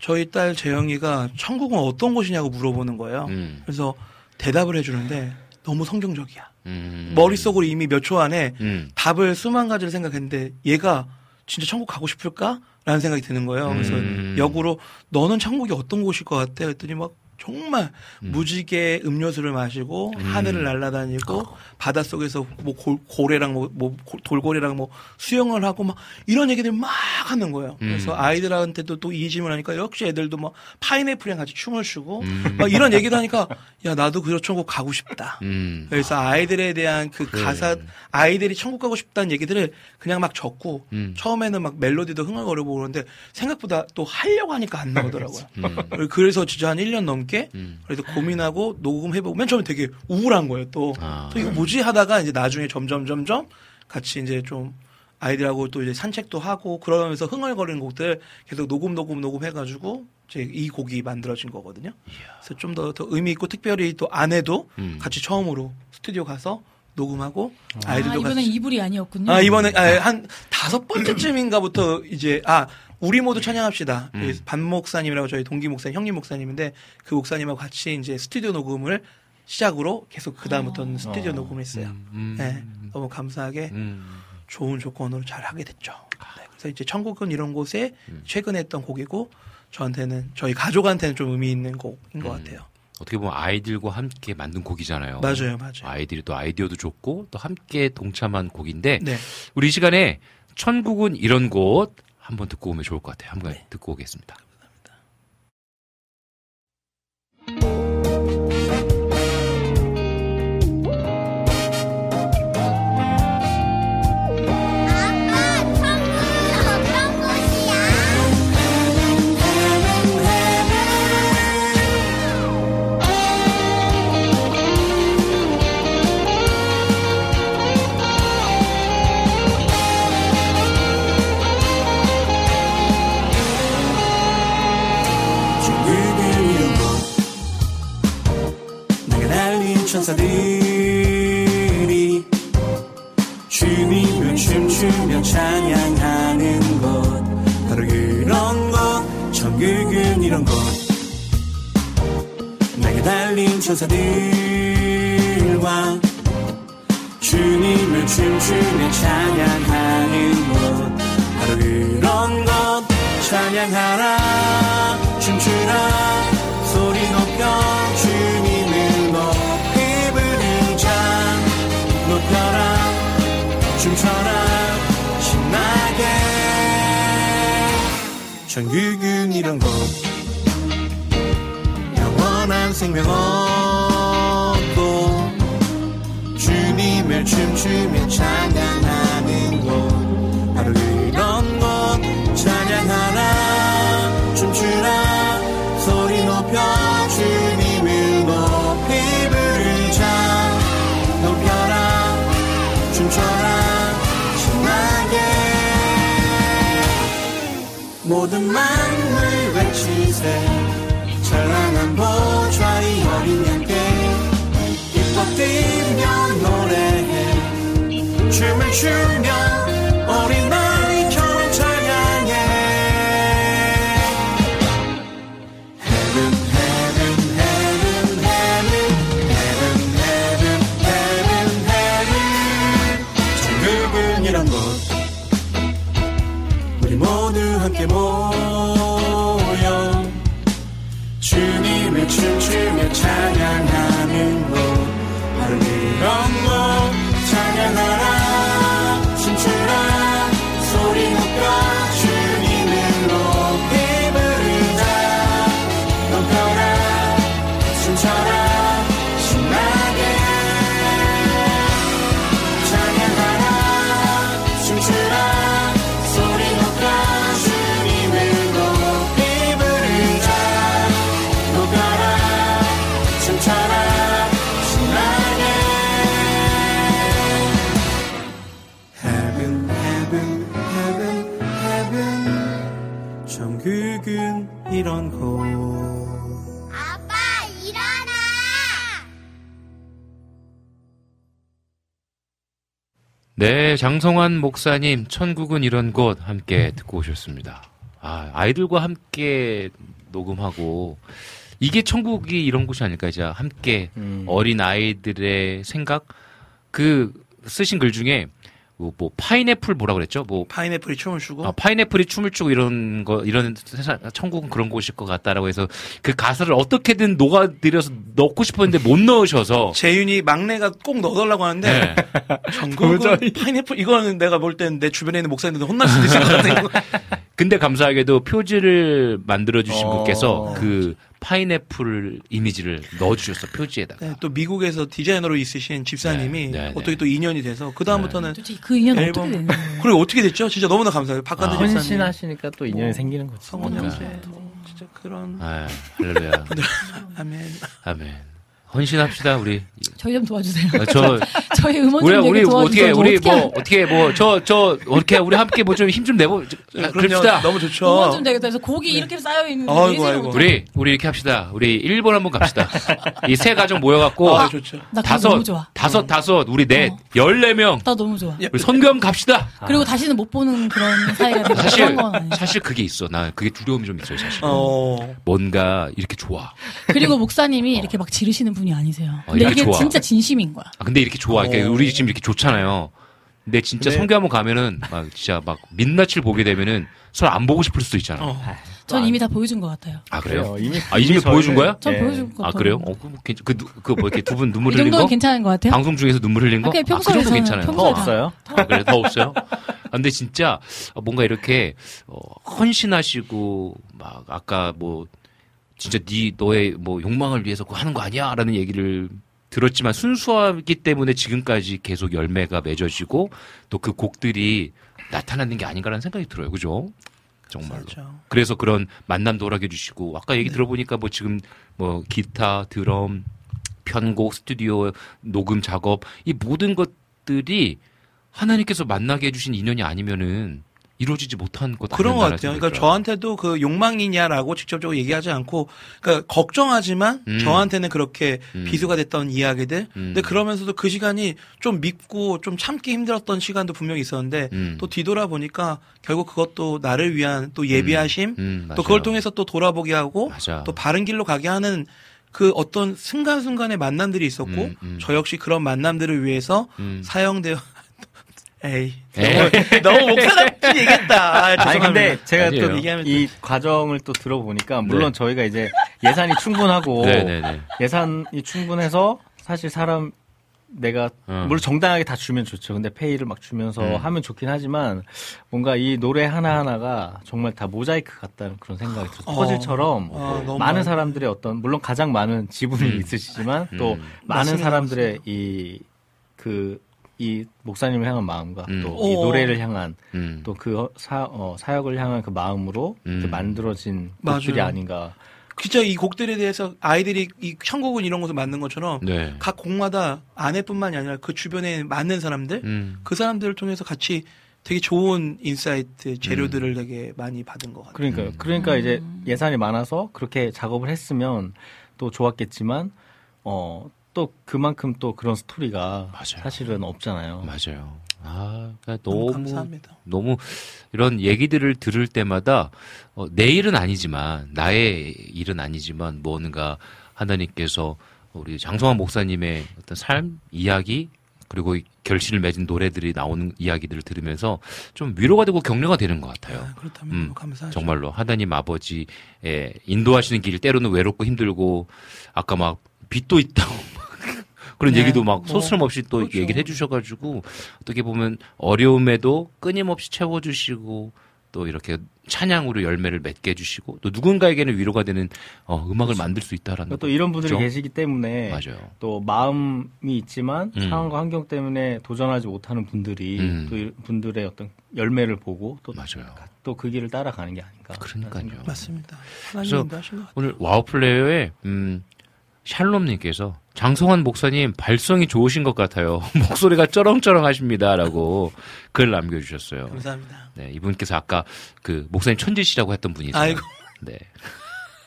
저희 딸 재영이가 천국은 어떤 곳이냐고 물어보는 거예요. 음, 그래서 대답을 해주는데 너무 성경적이야. 음. 머릿속으로 이미 몇 초 안에 음, 답을 수만 가지를 생각했는데 얘가 진짜 천국 가고 싶을까? 라는 생각이 드는 거예요. 그래서 음. 역으로 너는 천국이 어떤 곳일 것 같아? 그랬더니 막 정말 음. 무지개 음료수를 마시고 음. 하늘을 날아다니고 바닷속에서 뭐 골- 고래랑 뭐, 뭐 고- 돌고래랑 뭐 수영을 하고 막 이런 얘기들 막 하는 거예요. 그래서 음. 아이들한테도 또 이 질문 하니까 역시 애들도 뭐 파인애플이랑 같이 춤을 추고 음. 막 이런 얘기도 하니까 야 나도 그 천국 가고 싶다. 음. 그래서 아이들에 대한 그 그래. 가사 아이들이 천국 가고 싶다는 얘기들을 그냥 막 적고 음. 처음에는 막 멜로디도 흥얼거리고 그러는데 생각보다 또 하려고 하니까 안 나오더라고요. 음. 그래서 진짜 한 1년 넘게 음. 그래서 고민하고 녹음해보고 맨 처음에 되게 우울한 거예요 또. 아. 또 이거 뭐지 하다가 이제 나중에 점점 점점 같이 이제 좀 아이들하고 또 이제 산책도 하고 그러면서 흥얼거리는 곡들 계속 녹음 녹음 녹음 해가지고 이제 이 곡이 만들어진 거거든요. 그래서 좀 더 더 의미 있고 특별히 또 아내도 음. 같이 처음으로 스튜디오 가서 녹음하고 아, 아이들도 이번엔 같이 이불이 아니었군요. 아 이번에 아, 한 다섯 번째쯤인가부터 이제 아 우리 모두 찬양합시다. 음. 그반 목사님이라고 저희 동기 목사님, 형님 목사님인데 그 목사님하고 같이 이제 스튜디오 녹음을 시작으로 계속 그 다음부터는 스튜디오 어. 녹음했어요. 음. 네, 너무 감사하게 음. 좋은 조건으로 잘 하게 됐죠. 네, 그래서 이제 천국은 이런 곳에 음. 최근에 했던 곡이고 저한테는 저희 가족한테는 좀 의미 있는 곡인 것 음. 같아요. 어떻게 보면 아이들과 함께 만든 곡이잖아요. 맞아요, 맞아요. 아이들이 또 아이디어도 좋고 또 함께 동참한 곡인데 네, 우리 이 시간에 천국은 이런 곳 한번 듣고 오면 좋을 것 같아요. 한번 네. 듣고 오겠습니다. 천사들이 주님을 춤추며 찬양하는 곳 바로 그런 곳 천국은 이런 곳 내가 달린 천사들과 주님을 춤추며 찬양하는 곳 바로 그런 곳 찬양하라 춤추라 이런 곳 영원한 생명 얻 모든 만물 외치세. 찬란한 보좌의 어린 양께 기뻐 뛰며 노래해. 춤을 추며 네, 장성환 목사님, 천국은 이런 곳 함께 듣고 오셨습니다. 아, 아이들과 함께 녹음하고, 이게 천국이 이런 곳이 아닐까, 이제 함께 음. 어린 아이들의 생각? 그, 쓰신 글 중에, 뭐, 뭐 파인애플 뭐라 그랬죠? 뭐, 파인애플이 춤을 추고 아, 파인애플이 춤을 추고 이런 거, 이런 세상, 천국은 그런 곳일 것 같다라고 해서 그 가사를 어떻게든 녹아들여서 넣고 싶었는데 못 넣으셔서. 재윤이 막내가 꼭 넣어달라고 하는데 네. 전국은 파인애플 이거는 내가 볼땐내 주변에 있는 목사님들 혼날 수도 있을 것 같아요. 근데 감사하게도 표지를 만들어 주신 어. 분께서 그 파인애플 이미지를 넣어주셨어, 표지에다가. 네, 또 미국에서 디자이너로 있으신 집사님이 네, 네, 네. 어떻게 또 인연이 돼서 그 다음부터는 그 인연 어떻게 되는 거예요? 그래 어떻게 됐죠? 진짜 너무나 감사해요. 박관대 아, 집사님. 헌신하시니까 또 인연이 뭐, 생기는 거죠. 성원. 형제 또 진짜 그런 아, 할렐루야. 아멘. 아멘. 헌신합시다, 우리. 저희 좀 도와주세요. 아, 저, 저희 음원 우리, 좀 우리, 뭐 도와주세요. 우리 어떻게 뭐, 할- 어떻게, 뭐, 저, 저, 어떻게, 우리 함께 뭐 좀 힘 좀 내보, 아, 그럽시다. 너무 좋죠. 음원 좀 되겠다. 그래서 곡이 이렇게 쌓여 있는데 아이고. 우리, 우리 이렇게 합시다. 우리 일본 한번 갑시다. 이 세 가족 모여갖고. 아, 좋죠. 나 그거 다섯, 너무 좋아. 다섯, 다섯, 우리 넷, 열네 명. 나 너무 좋아. 우리 선교함 갑시다. 그리고 다시는 못 보는 그런 사이가 되고 사실 그런 건 아니에요. 사실 그게 있어. 나 그게 두려움이 좀 있어요, 사실. 어. 뭔가 이렇게 좋아. 그리고 목사님이 이렇게 막 지르시는 분이 아니세요. 어, 근데 이게 좋아. 진짜 진심인 거야. 아, 근데 이렇게 좋아. 이렇게 어. 우리 지금 이렇게 좋잖아요. 근데 진짜 네. 선교 한번 가면은 막 진짜 막 민낯을 보게 되면은 서로 안 보고 싶을 수도 있잖아. 어. 전 이미 다 보여준 것 같아요. 아 그래요? 이미- 아 이미 보여준 거야? 전 예. 보여준 것아 같아요. 그래요? 어, 그그뭐 이렇게 두 분 눈물 이 흘린 정도는 거? 괜찮은 것 같아요. 방송 중에서 눈물 흘린 거? 아, 아, 그 정도 괜찮아요. 평소에 더 다. 없어요? 아, 그래 더 없어요? 아, 근데 진짜 뭔가 이렇게 어, 헌신하시고 막 아까 뭐 진짜 네 너의 뭐 욕망을 위해서 그거 하는 거 아니야라는 얘기를 들었지만 순수하기 때문에 지금까지 계속 열매가 맺어지고 또 그 곡들이 나타나는 게 아닌가라는 생각이 들어요. 그죠? 정말로. 맞아. 그래서 그런 만남도 허락해 주시고 아까 얘기 들어보니까 뭐 지금 뭐 기타, 드럼, 편곡, 스튜디오 녹음 작업 이 모든 것들이 하나님께서 만나게 해주신 인연이 아니면은 이루어지지 못한 것 그런 것 같아요. 그러니까 들어요. 저한테도 그 욕망이냐라고 직접적으로 얘기하지 않고, 그러니까 걱정하지만 음. 저한테는 그렇게 음. 비수가 됐던 이야기들. 음. 근데 그러면서도 그 시간이 좀 믿고 좀 참기 힘들었던 시간도 분명히 있었는데 음. 또 뒤돌아보니까 결국 그것도 나를 위한 또 예비하심, 음, 또. 그걸 통해서 또 돌아보게 하고 맞아. 또 바른 길로 가게 하는 그 어떤 순간순간의 만남들이 있었고 음, 음. 저 역시 그런 만남들을 위해서 음. 사용되어 에이 에이. 너무, 너무 목사답게 얘기했다. 아, 아니 죄송합니다. 근데 제가 아니에요. 또 얘기하면 이 과정을 또 들어보니까 물론 네. 저희가 이제 예산이 충분하고 네네네. 예산이 충분해서 사실 사람 내가 어. 물론 정당하게 다 주면 좋죠. 근데 페이를 막 주면서 음. 하면 좋긴 하지만 뭔가 이 노래 하나 하나가 정말 다 모자이크 같다는 그런 생각이 들어요. 어. 퍼즐처럼 아, 너무 많은 많- 사람들의 어떤 물론 가장 많은 지분이 음. 있으시지만 또 음. 많은 사람들의 이 그 이 목사님을 향한 마음과 음. 또이 어. 노래를 향한 음. 또그 사역을 향한 그 마음으로 음. 만들어진 맞아요. 곡들이 아닌가. 진짜 이 곡들에 대해서 아이들이 이 천국은 이런 것을 만든 것처럼 네. 각 곡마다 아내뿐만이 아니라 그 주변에 많은 사람들 음. 그 사람들을 통해서 같이 되게 좋은 insight 재료들을 되게 많이 받은 것 같아요. 그러니까요. 음. 그러니까 이제 예산이 많아서 그렇게 작업을 했으면 또 좋았겠지만 어 또 그만큼 또 그런 스토리가 맞아요. 사실은 없잖아요. 맞아요. 아, 그러니까 너무 너무 감사합니다. 너무 이런 얘기들을 들을 때마다 어, 내 일은 아니지만 나의 일은 아니지만 뭔가 하나님께서 우리 장성환 목사님의 어떤 삶 이야기 그리고 이 결실을 맺은 노래들이 나오는 이야기들을 들으면서 좀 위로가 되고 격려가 되는 것 같아요. 그렇다면 음, 뭐 감사하죠. 정말로 하나님 아버지의 인도하시는 길 때로는 외롭고 힘들고 아까 막 빚도 있다고 그런 네, 얘기도 막 뭐, 소스럼없이 또 그렇죠. 얘기를 해주셔가지고 어떻게 보면 어려움에도 끊임없이 채워주시고 또 이렇게 찬양으로 열매를 맺게 해주시고 또 누군가에게는 위로가 되는 어, 음악을 만들 수 있다라는 그렇죠. 또 이런 분들이 거죠. 계시기 때문에 맞아요. 또 마음이 있지만 음. 상황과 환경 때문에 도전하지 못하는 분들이 음. 또 이- 분들의 어떤 열매를 보고 또 맞아요. 또그 길을 따라가는 게 아닌가. 그러니까요. 맞습니다. 그래서 하나님 인도하신 것 같아요. 오늘 와우 플레이어의 음, 샬롬님께서 장성환 목사님 발성이 좋으신 것 같아요. 목소리가 쩌렁쩌렁하십니다라고 글 남겨주셨어요. 감사합니다. 네, 이분께서 아까 그 목사님 천재시라고 했던 분이죠. 아이고. 네.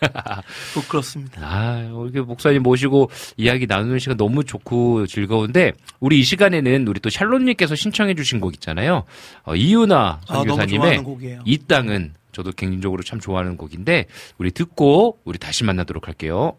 부끄럽습니다. 아, 이렇게 목사님 모시고 이야기 나누는 시간 너무 좋고 즐거운데 우리 이 시간에는 우리 또 샬롬님께서 신청해주신 곡 있잖아요. 어, 이유나 아, 선교사님의 곡이에요. 이 땅은 저도 개인적으로 참 좋아하는 곡인데 우리 듣고 우리 다시 만나도록 할게요.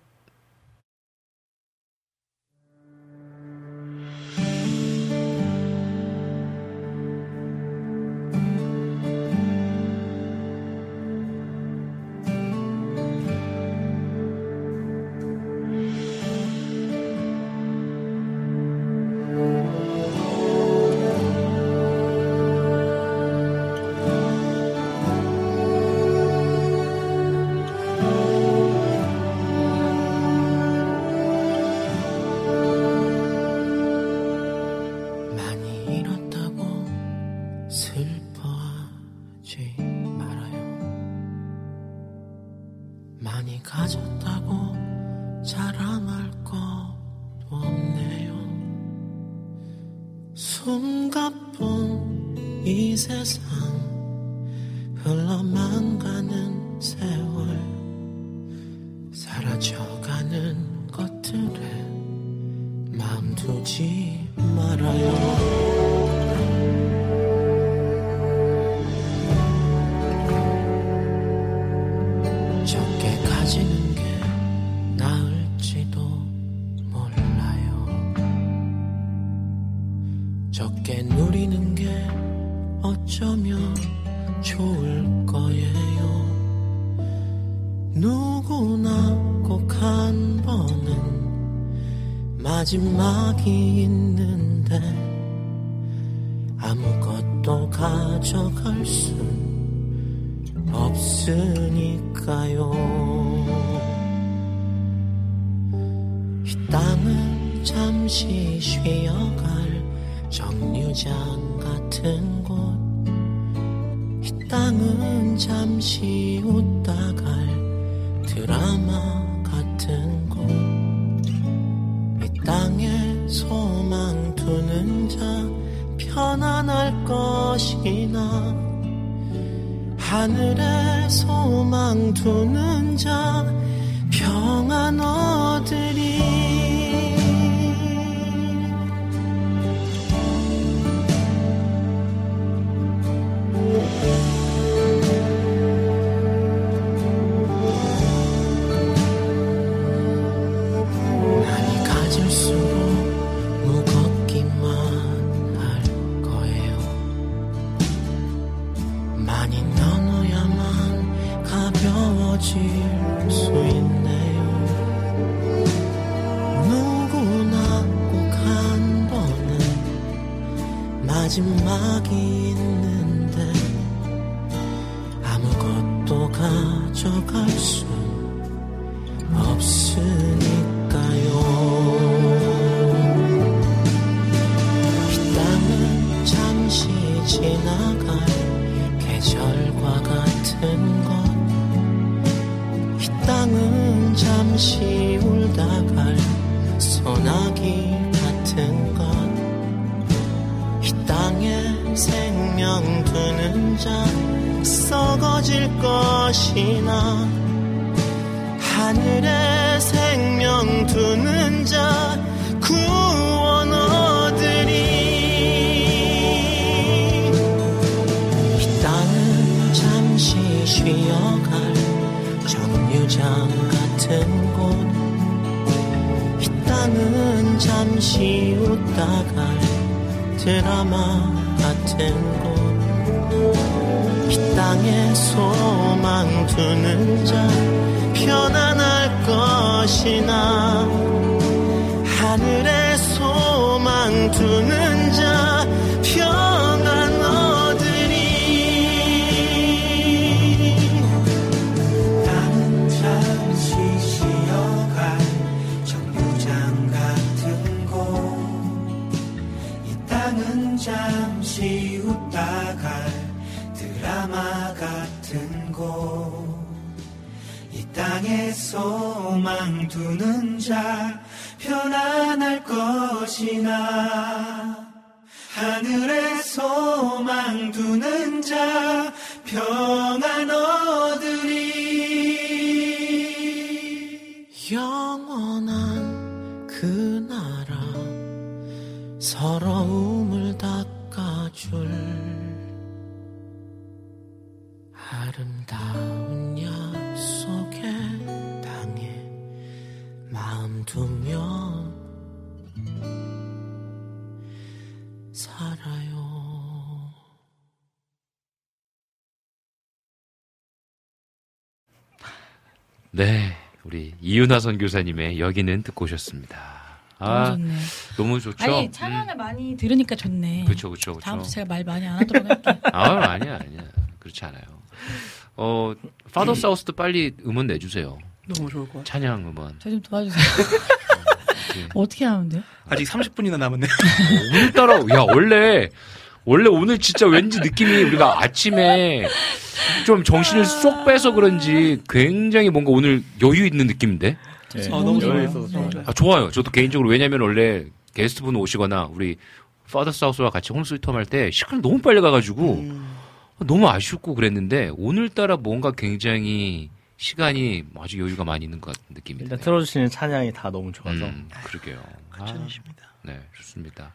마지막이 것이나 하늘에 소망 두는 자 평안 얻으리. 나는 잠시 쉬어갈 정류장 같은 곳. 이 땅은 잠시 웃다 갈 드라마 같은 곳. 이 땅에 소망 두는 자 편안할 것이나. 하늘에 소망 두는 자 평안 얻으리. 영원한 그 나라 서러움을 닦아줄 아름다운 두며 살아요. 네, 우리 이윤아 선교사님의 여기는 듣고 오셨습니다. 아, 너무 좋네. 너무 좋죠. 아니 찬양을 많이 들으니까 좋네. 그쵸, 그쵸, 그쵸. 다음부터 제가 말 많이 안 하도록 할게. 아, 아니야, 아니야. 그렇지 않아요. 어, 파더 사우스도 빨리 음원 내주세요. 너무 좋을 것 같아요. 찬양 음원. 저 좀 도와주세요. 어떻게 하면 돼요? 아직 30분이나 남았네. 오늘따라, 야, 원래, 원래 오늘 진짜 왠지 느낌이 우리가 아침에 좀 정신을 쏙 빼서 그런지 굉장히 뭔가 오늘 여유 있는 느낌인데? 네, 아, 너무 좋아요. 아, 좋아요. 저도 개인적으로 왜냐면 원래 게스트분 오시거나 우리 파더 사우스와 같이 홈스위트홈 할 때 시간이 너무 빨리 가가지고 음. 너무 아쉽고 그랬는데 오늘따라 뭔가 굉장히 시간이 아주 여유가 많이 있는 것 같은 느낌이 일단 틀어주시는 찬양이 다 너무 좋아서. 음, 그러게요. 천이십니다. 네, 좋습니다.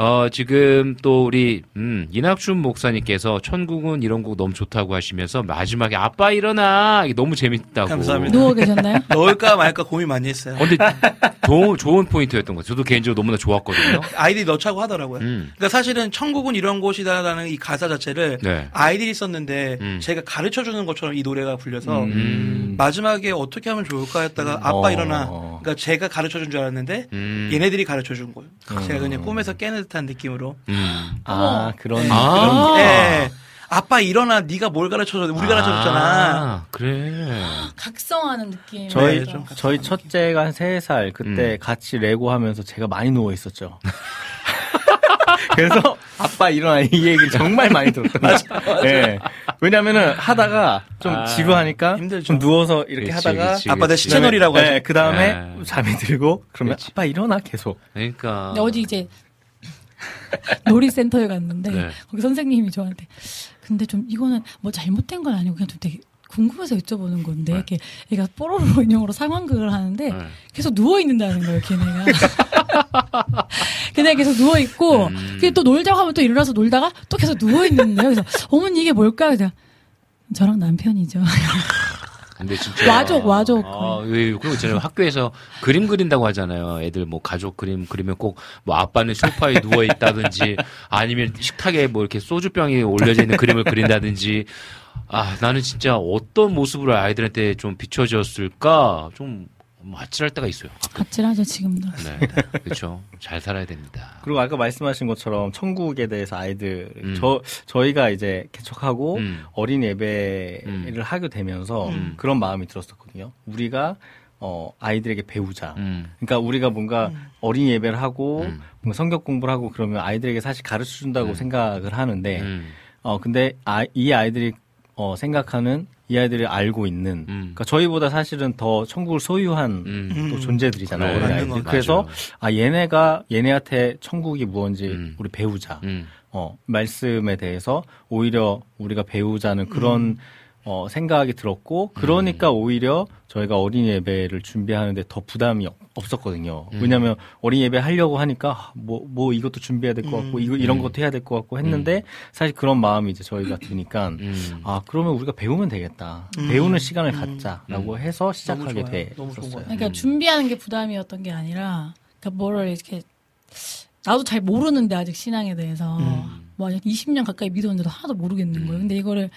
어, 지금 또 우리, 음, 이낙준 목사님께서 천국은 이런 곡 너무 좋다고 하시면서 마지막에 아빠 일어나! 이게 너무 재밌다고. 감사합니다. 누워 계셨나요? 넣을까 말까 고민 많이 했어요. 어, 근데 좋은, 좋은 포인트였던 것 같아요. 저도 개인적으로 너무나 좋았거든요. 아이들이 넣자고 하더라고요. 음. 그러니까 사실은 천국은 이런 곳이다라는 이 가사 자체를 네. 아이들이 썼는데 음. 제가 가르쳐 주는 것처럼 이 노래가 불려서 음. 마지막에 어떻게 하면 좋을까 했다가 아빠 어. 일어나. 그러니까 제가 가르쳐 준 줄 알았는데 음. 얘네들이 가르쳐 준 거예요. 제가 그냥 꿈에서 깨는 듯한 느낌으로. 음. 아, 그런. 네. 아. 네. 아빠 일어나 네가 뭘 가르쳐 줘. 우리 가르쳐 줬잖아. 아, 그래. 각성하는 느낌. 저희, 네, 좀 저희 첫째가 한 3살, 그때 음. 같이 레고 하면서 제가 많이 누워 있었죠. 그래서 아빠 일어나 이 얘기 정말 많이 들었던 거죠. 예. 왜냐면은 하다가 좀 아, 지루하니까 힘들죠. 좀 누워서 이렇게 그치, 하다가 그치, 아빠 내 하죠. 네, 그 다음에 아. 잠이 들고 그러면 그치. 아빠 일어나 계속. 그러니까. 근데 어디 이제 놀이센터에 갔는데 네. 거기 선생님이 저한테 근데 좀 이거는 뭐 잘못된 건 아니고 그냥 좀 되게 궁금해서 여쭤보는 건데 네. 이렇게 얘가 뽀로로 인형으로 상황극을 하는데 네. 계속 누워 있는다는 거예요 걔네가 걔네가 계속 누워 있고 음. 그또 놀자고 하면 또 일어나서 놀다가 또 계속 누워 있는데요 그래서 어머니 이게 뭘까요 그래서 저랑 남편이죠 근데 진짜. 와족, 와족. 아, 왜, 그리고 있잖아요. 학교에서 그림 그린다고 하잖아요. 애들 뭐 가족 그림 그리면 꼭 뭐 아빠는 소파에 누워 있다든지 아니면 식탁에 뭐 이렇게 소주병이 올려져 있는 그림을 그린다든지 아, 나는 진짜 어떤 모습으로 아이들한테 좀 비춰졌을까 좀 아찔할 때가 있어요. 아찔하죠 지금도 네. 그렇죠. 잘 살아야 됩니다. 그리고 아까 말씀하신 것처럼 천국에 대해서 아이들 음. 저 저희가 이제 개척하고 음. 어린 예배를 음. 하게 되면서 음. 그런 마음이 들었었거든요. 우리가 어 아이들에게 배우자. 음. 그러니까 우리가 뭔가 어린 예배를 하고 음. 뭔가 성경 공부를 하고 그러면 아이들에게 사실 가르쳐 준다고 음. 생각을 하는데 음. 어 근데 아, 이 아이들이 어 생각하는 이 아이들이 알고 있는 음. 그러니까 저희보다 사실은 더 천국을 소유한 음. 또 존재들이잖아요. 그래. 거 그래서. 아 얘네가 얘네한테 천국이 무언지 음. 우리 배우자. 음. 어 말씀에 대해서 오히려 우리가 배우자는 그런 어 생각이 들었고 그러니까 오히려 저희가 어린 예배를 준비하는데 더 부담이 없- 없었거든요. 음. 왜냐하면 어린 예배 하려고 하니까 뭐뭐 이것도 준비해야 될 것 같고 이거 이런 음. 것도 해야 될 것 같고 했는데 사실 그런 마음이 이제 저희가 드니까 음. 아 그러면 우리가 배우면 되겠다. 음. 배우는 시간을 갖자라고 음. 해서 시작하게 됐었어요. 것 그러니까 음. 준비하는 게 부담이었던 게 아니라 그러니까 뭐를 이렇게 나도 잘 모르는데 아직 신앙에 대해서 음. 뭐 20년 가까이 믿었는데도 하나도 모르겠는 거예요. 근데 이거를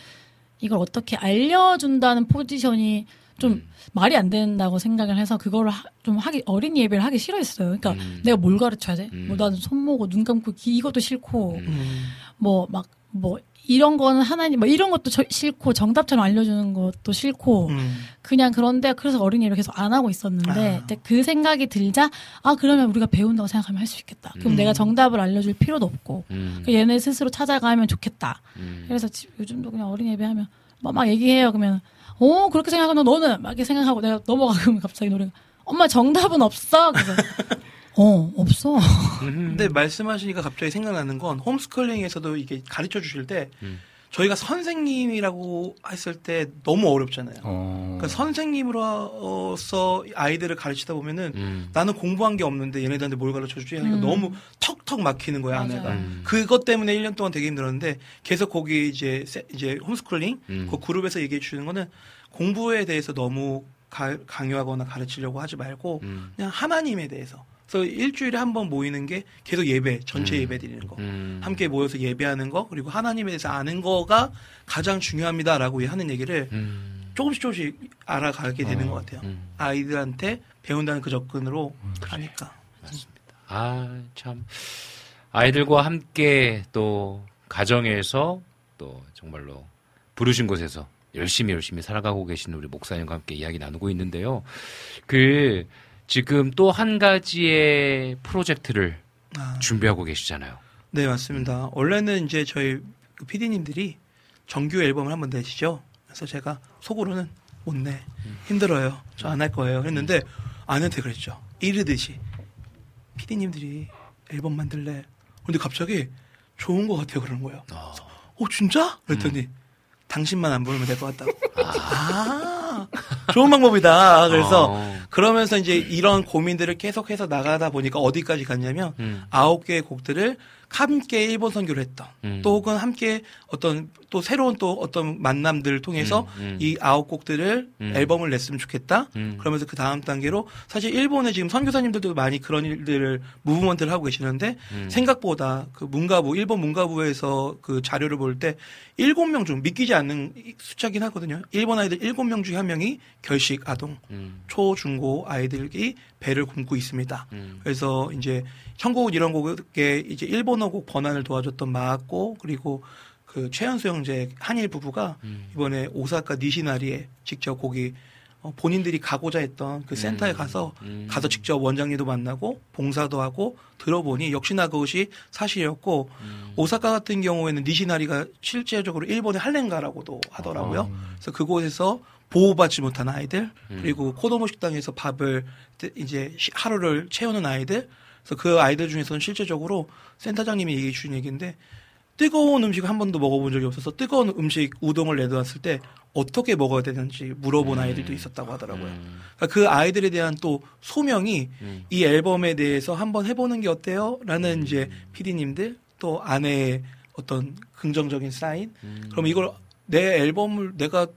이걸 어떻게 알려준다는 포지션이 좀 음. 말이 안 된다고 생각을 해서 그거를 하- 좀 하기 어린 이 예배를 하기 싫어했어요. 그러니까 음. 내가 뭘 가르쳐야 돼? 음. 뭐 나는 손 모고 눈 감고 기- 이것도 싫고 음. 뭐막뭐 이런 거는 하나님 뭐 이런 것도 저- 싫고 정답처럼 알려주는 것도 싫고 음. 그냥 그런데 그래서 어린 예배 계속 안 하고 있었는데 아. 그 생각이 들자 아 그러면 우리가 배운다고 생각하면 할 수 있겠다. 그럼 음. 내가 정답을 알려줄 필요도 없고 음. 그 얘네 스스로 찾아가면 좋겠다. 음. 그래서 지- 요즘도 그냥 어린 예배 하면 뭐막 얘기해요. 그러면 어 그렇게 생각하면 너는 막 이렇게 생각하고 내가 넘어가면 갑자기 노래가 엄마 정답은 없어. 그래서 어 없어. 근데 말씀하시니까 갑자기 생각나는 건 홈스쿨링에서도 이게 가르쳐 주실 때 음. 저희가 선생님이라고 했을 때 너무 어렵잖아요. 어. 그러니까 선생님으로서 아이들을 가르치다 보면은 음. 나는 공부한 게 없는데 얘네들한테 뭘 가르쳐 주지 하니까 음. 너무 턱턱 막히는 거야 맞아요. 아내가. 음. 그것 때문에 1년 동안 되게 힘들었는데 계속 거기 이제 세- 이제 홈스쿨링 음. 그 그룹에서 얘기해 주는 거는 공부에 대해서 너무 가- 강요하거나 가르치려고 하지 말고 음. 그냥 하나님에 대해서. 그래서 일주일에 한 번 모이는 게 계속 예배, 전체 음. 예배 드리는 거. 음. 함께 모여서 예배하는 거, 그리고 하나님에 대해서 아는 거가 가장 중요합니다라고 하는 얘기를 음. 조금씩 조금씩 알아가게 되는 것 같아요. 음. 아이들한테 배운다는 그 접근으로 하니까. 아, 참. 아이들과 함께 또 가정에서 또 정말로 부르신 곳에서 열심히 열심히 살아가고 계신 우리 목사님과 함께 이야기 나누고 있는데요. 그 지금 또 한 가지의 프로젝트를 아, 준비하고 계시잖아요. 네, 맞습니다. 원래는 이제 저희 그 PD님들이 정규 앨범을 한번 내시죠. 그래서 제가 속으로는 못 내. 힘들어요. 저 안 할 거예요. 했는데 아내한테 그랬죠. 이르듯이. PD님들이 앨범 만들래. 근데 갑자기 좋은 것 같아요. 그러는 거예요. 어. 어, 진짜? 그랬더니 당신만 안 부르면 될 것 같다고. 아, 좋은 방법이다. 그래서 어. 그러면서 이제 이런 고민들을 계속해서 나가다 보니까 어디까지 갔냐면 음. 아홉 개의 곡들을 함께 일본 선교를 했던 음. 또 혹은 함께 어떤 또 새로운 또 어떤 만남들을 통해서 음, 음. 이 아홉 곡들을 음. 앨범을 냈으면 좋겠다. 음. 그러면서 그 다음 단계로 사실 일본에 지금 선교사님들도 많이 그런 일들을 무브먼트를 하고 계시는데 음. 생각보다 그 문가부 일본 문가부에서 그 자료를 볼 때 일곱 명 중 믿기지 않는 숫자긴 하거든요. 일본 아이들 일곱 명 중에 한 명이 결식 아동 음. 초, 중고 아이들이 배를 굶고 있습니다. 음. 그래서 이제 형곡 이런 곡에 이제 일본어 곡 번안을 도와줬던 마았고 그리고 그 최연수 형제 한일 부부가 음. 이번에 오사카 니시나리에 직접 거기 어, 본인들이 가고자 했던 그 센터에 음. 가서 음. 가서 직접 원장님도 만나고 봉사도 하고 들어보니 역시나 그것이 사실이었고 음. 오사카 같은 경우에는 니시나리가 실제적으로 일본의 할렌가라고도 하더라고요. 아. 그래서 그곳에서 보호받지 못한 아이들 음. 그리고 코도모 식당에서 밥을 이제 시- 하루를 채우는 아이들 그래서 그 아이들 중에서는 실제적으로 센터장님이 얘기해 주신 얘기인데 뜨거운 음식을 한 번도 먹어본 적이 없어서 뜨거운 음식 우동을 내놓았을 때 어떻게 먹어야 되는지 물어본 아이들도 있었다고 하더라고요. 음. 그러니까 그 아이들에 대한 또 소명이 음. 이 앨범에 대해서 한번 해보는 게 어때요? 라는 이제 PD님들 또 아내의 어떤 긍정적인 사인. 음. 그럼 이걸 내 앨범을 내가 가-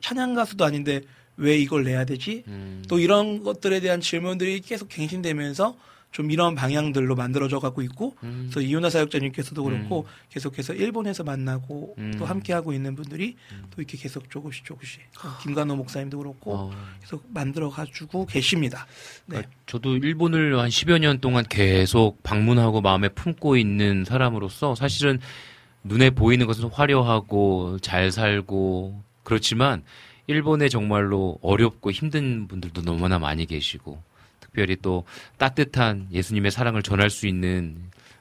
찬양 가수도 아닌데 왜 이걸 내야 되지? 음. 또 이런 것들에 대한 질문들이 계속 갱신되면서 좀 이런 방향들로 만들어져 가고 있고 음. 그래서 이윤아 사역자님께서도 그렇고 계속해서 일본에서 만나고 음. 또 함께 하고 있는 분들이 또 이렇게 계속 조금씩 조금씩 어, 김관호 목사님도 그렇고 어. 계속 만들어 가지고 계십니다. 네. 그러니까 저도 일본을 한 10여 년 동안 계속 방문하고 마음에 품고 있는 사람으로서 사실은 눈에 보이는 것은 화려하고 잘 살고 그렇지만 일본에 정말로 어렵고 힘든 분들도 너무나 많이 계시고 특별히 또 따뜻한 예수님의 사랑을 전할 수 있는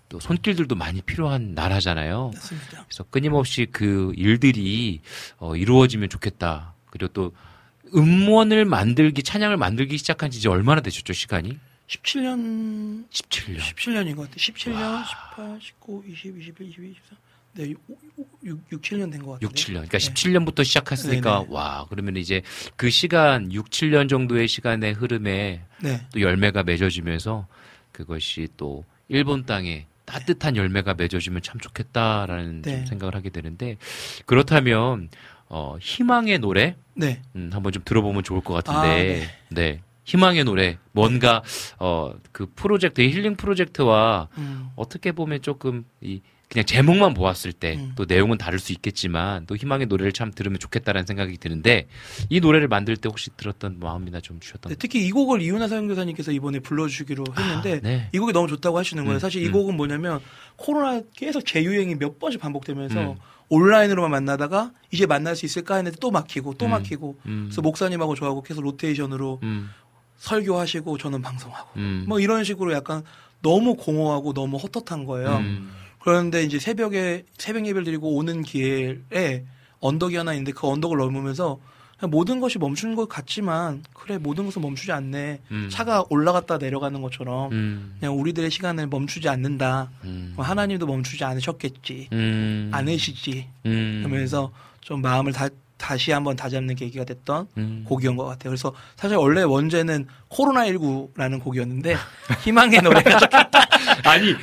또 손길들도 많이 필요한 나라잖아요. 맞습니다. 그래서 끊임없이 그 일들이 어, 이루어지면 좋겠다. 그리고 또 음원을 만들기, 찬양을 만들기 시작한 지 이제 얼마나 되셨죠, 시간이? 17년 17년. 17년인 것 같아요. 17년, 18, 19, 20, 21, 22, 23. 네, 6, 6, 7년 된 것 같아요. 6, 7년. 그러니까 17년부터 시작했으니까 네네. 와, 그러면 이제 그 시간 6, 7년 정도의 시간의 흐름에 네. 또 열매가 맺어지면서 그것이 또 일본 땅에 따뜻한 열매가 맺어지면 참 좋겠다라는 네. 좀 생각을 하게 되는데 그렇다면 어, 희망의 노래 네. 음, 한번 좀 들어보면 좋을 것 같은데 아, 네. 네. 희망의 노래 뭔가 어 그 프로젝트 힐링 프로젝트와 음. 어떻게 보면 조금 이 그냥 제목만 보았을 때 음. 또 내용은 다를 수 있겠지만 또 희망의 노래를 참 들으면 좋겠다라는 생각이 드는데 이 노래를 만들 때 혹시 들었던 마음이나 좀 주셨던 네, 특히 이 곡을 이윤아 사용교사님께서 이번에 불러주기로 했는데 네. 이 곡이 너무 좋다고 하시는 거예요. 음, 사실 이 음. 곡은 뭐냐면 코로나 계속 재유행이 몇 번씩 반복되면서 음. 온라인으로만 만나다가 이제 만날 수 있을까 했는데 또 막히고 또 음, 막히고 음. 그래서 목사님하고 저하고 계속 로테이션으로 음, 설교하시고 저는 방송하고 음. 뭐 이런 식으로 약간 너무 공허하고 너무 헛헛한 거예요. 음. 그런데 이제 새벽에 새벽 예배를 드리고 오는 기회에 언덕이 하나 있는데 그 언덕을 넘으면서 모든 것이 멈춘 것 같지만 그래 모든 것은 멈추지 않네. 음. 차가 올라갔다 내려가는 것처럼 음. 그냥 우리들의 시간을 멈추지 않는다. 음. 뭐 하나님도 멈추지 않으셨겠지. 음. 않으시지. 음. 그러면서 좀 마음을 다, 다시 한번 다잡는 계기가 됐던 음. 곡이었던 것 같아요. 그래서 사실 원래 원제는 코로나19라는 곡이었는데 희망의 노래가 아니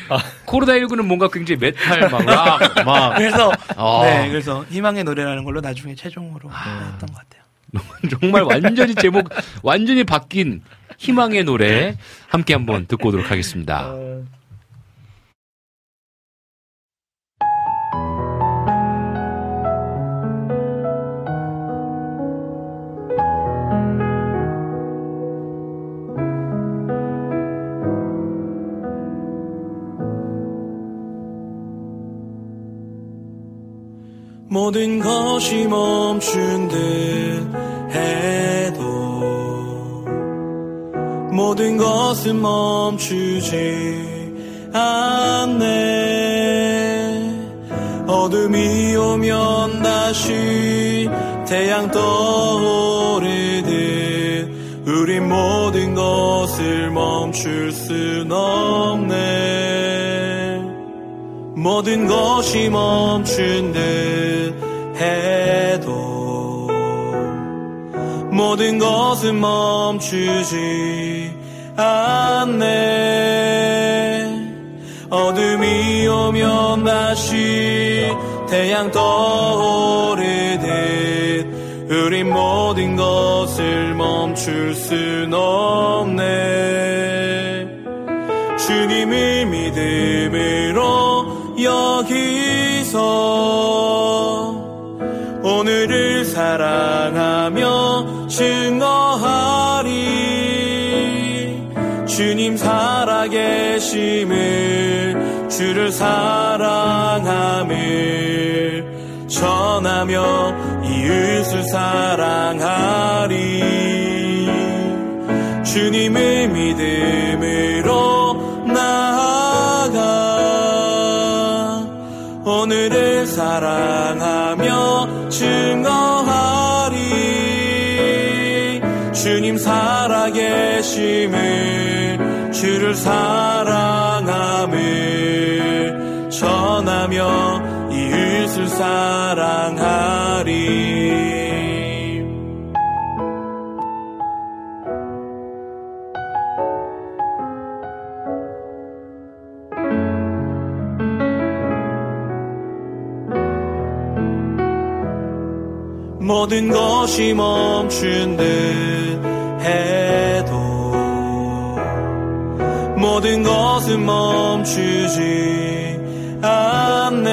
코로나 19는 뭔가 굉장히 메탈 막 락, 막 그래서 아. 네 그래서 희망의 노래라는 걸로 나중에 최종으로 네, 했던 것 같아요. 정말 완전히 제목 완전히 바뀐 희망의 노래 함께 한번 듣고 오도록 하겠습니다. 모든 것이 멈춘 듯 해도 모든 것은 멈추지 않네. 어둠이 오면 다시 태양 떠오르듯 우린 모든 것을 멈출 순 없네. 모든 것이 멈춘 듯 해도 모든 것은 멈추지 않네. 어둠이 오면 다시 태양 떠오르듯 우린 모든 것을 멈출 순 없네. 주님을 믿음으로 여기서 오늘을 사랑하며 증거하리. 주님 살아계심을 주를 사랑함을 전하며 이웃을 사랑하리. 주님을 믿음으로 오늘을 사랑하며 증거하리. 주님 살아계심을 주를 사랑함을 전하며 이웃을 사랑하리 모든 것이 멈춘 듯 해도 모든 것은 멈추지 않네.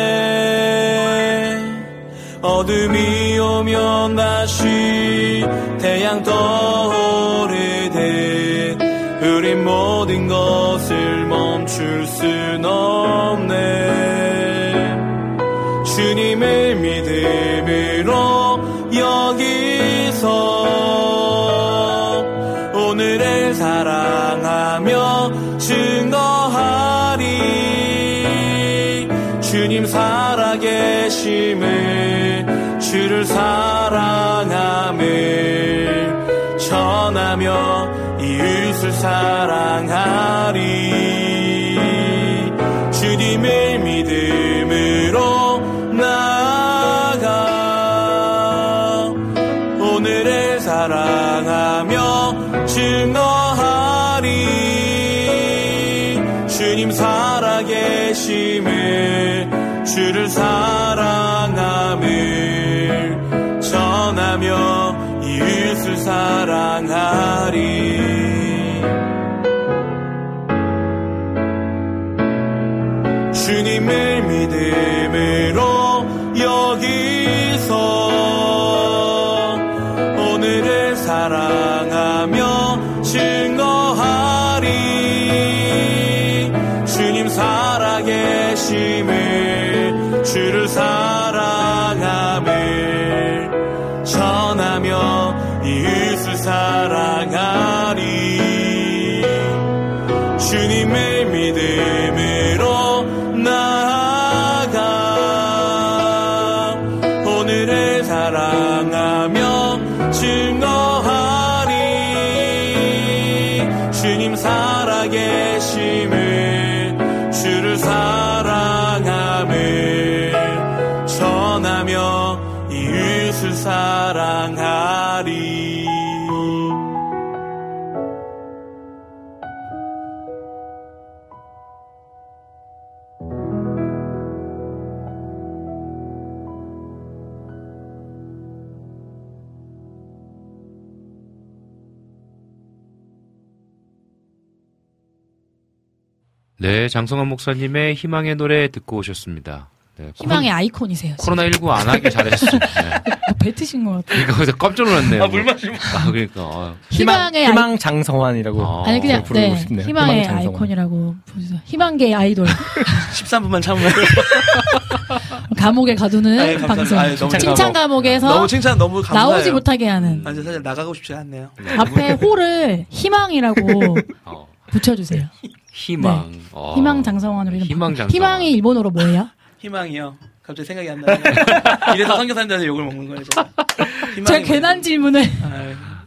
어둠이 오면 다시 태양 떠오르듯 우린 모든 것을 멈출 순 없네. 주님 주를 사랑함을 전하며 이웃을 사랑하리. 주님을 믿음으로 나아가 오늘을 사랑하며 증거하리. 주님 살아계심을 주를 사랑 전하며 이웃을 사랑하리 네, 장성환 목사님의 희망의 노래 듣고 오셨습니다. 네, 희망의 아이콘이세요. 코로나 19 안 하길 잘했어. 네. 뭐 뱉으신 것 같아요. 이거 그래서 깜짝 놀랐네요. 아, 물 마시고. 아, 그러니까. 어. 희망의 희망 장성환이라고 아니 그냥 부르고 네 싶네요. 희망의 희망. 아이콘이라고 부르죠. 희망계의 아이돌 13분만 참으면. 감옥에 가두는 아유. 방송 아유, 너무 칭찬 감옥 에서 너무 칭찬 너무 감사해요. 나오지 못하게 하는 아, 저 사실 나가고 싶지 않네요. 앞에 호를 희망이라고 붙여주세요. 희망. 네. 어. 희망 장성환으로 이름 희망 장성환. 희망이 일본어로 뭐예요? 희망이요. 갑자기 생각이 안 나요. 이래서 선교사님들한테 욕을 먹는 거예요. 제가. 희망이 제가 괜한 질문을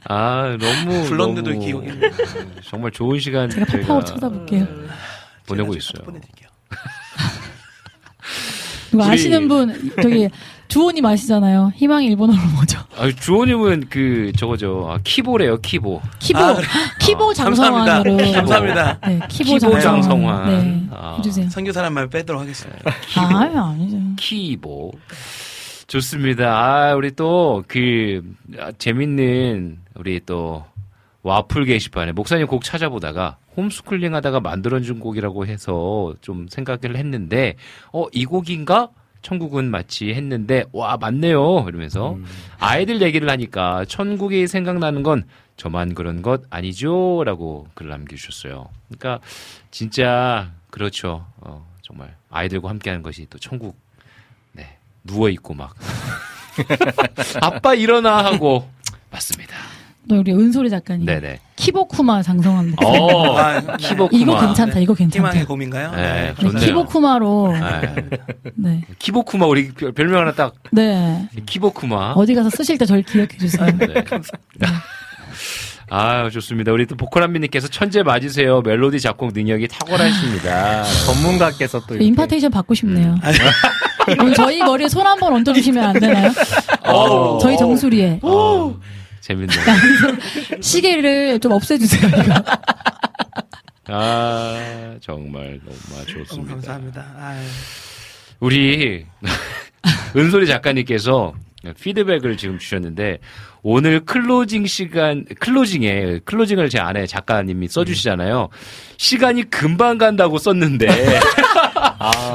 아, 너무. 불렀는데도 너무, 기억이 안. 정말 좋은 시간 제가 저희가 팝하고 찾아볼게요. 보내고 있어요. 누가 우리- 아시는 분 저기 주호님 아시잖아요. 희망이 일본어로 뭐죠? 아, 주호님은 그, 저거죠. 아, 키보래요, 키보. 키보 아, 그래. 키보 장성환으로 감사합니다. 감사합니다. 네, 키보, 키보 장성환. 네, 아. 해주세요. 선교 사람만 빼도록 하겠습니다. 아유 아니죠. 키보. 좋습니다. 아, 우리 또, 그, 아, 재밌는, 우리 또, 와플 게시판에 목사님 곡 찾아보다가 홈스쿨링 하다가 만들어준 곡이라고 해서 좀 생각을 했는데, 어, 이 곡인가? 천국은 마치 했는데, 와, 맞네요. 이러면서 아이들 얘기를 하니까 천국이 생각나는 건 저만 그런 것 아니죠? 라고 글 남겨주셨어요. 그러니까, 진짜, 그렇죠. 어, 정말 아이들과 함께하는 것이 또 천국 네. 누워 있고 막. 아빠 일어나 하고. 맞습니다. 또 우리 은솔이 작가님. 네네. 키보쿠마 장성환 목사. 어, 아, 키보쿠마. 이거 괜찮다. 이거 괜찮다. 희망의 고민가요? 네, 네. 키보쿠마로. 네. 네. 키보쿠마, 우리 별- 별명 하나 딱. 네. 키보쿠마. 어디 가서 쓰실 때 저를 기억해 주세요. 네. 아, 좋습니다. 우리 또 보컬한미님께서 천재 맞으세요. 멜로디 작곡 능력이 탁월하십니다. 전문가께서 또 이렇게. 인파테이션 받고 싶네요. 그럼 저희 머리에 손 한 번 얹어주시면 안 되나요? 어. 저희 정수리에. 어, 재밌네요. 시계를 좀 없애주세요. 아, 정말 너무 너무 좋습니다. 감사합니다. 아유. 우리 은솔이 작가님께서 피드백을 지금 주셨는데 오늘 closing 시간 closing에 closing을 제 아내 작가님이 써주시잖아요. 시간이 금방 간다고 썼는데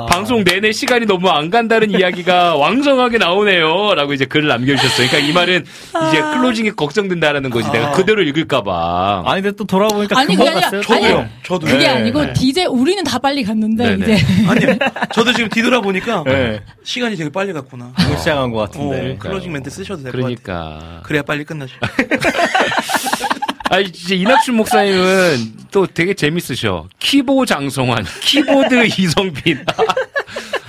방송 내내 시간이 너무 안 간다는 이야기가 왕성하게 나오네요.라고 이제 글을 남겨주셨어요. 그러니까 이 말은 이제 closing이 걱정된다라는 거지. 내가 그대로 읽을까봐. 아니 근데 또 돌아보니까 아니, 그게 아니라-. 아니, 저도요. 저도. 그게 네, 아니고 네. DJ 우리는 다 빨리 갔는데 네네. 이제 아니요. 저도 지금 뒤돌아보니까 네. 시간이 되게 빨리 갔구나. 못 시작한 것 어, 같은데. closing 멘트 쓰셔도 될 것 같아요. 그러니까. 그래야 빨리 끝나죠. 아, 이제 이낙준 목사님은 또 되게 재밌으셔. 키보 장성환, 키보드 이성빈.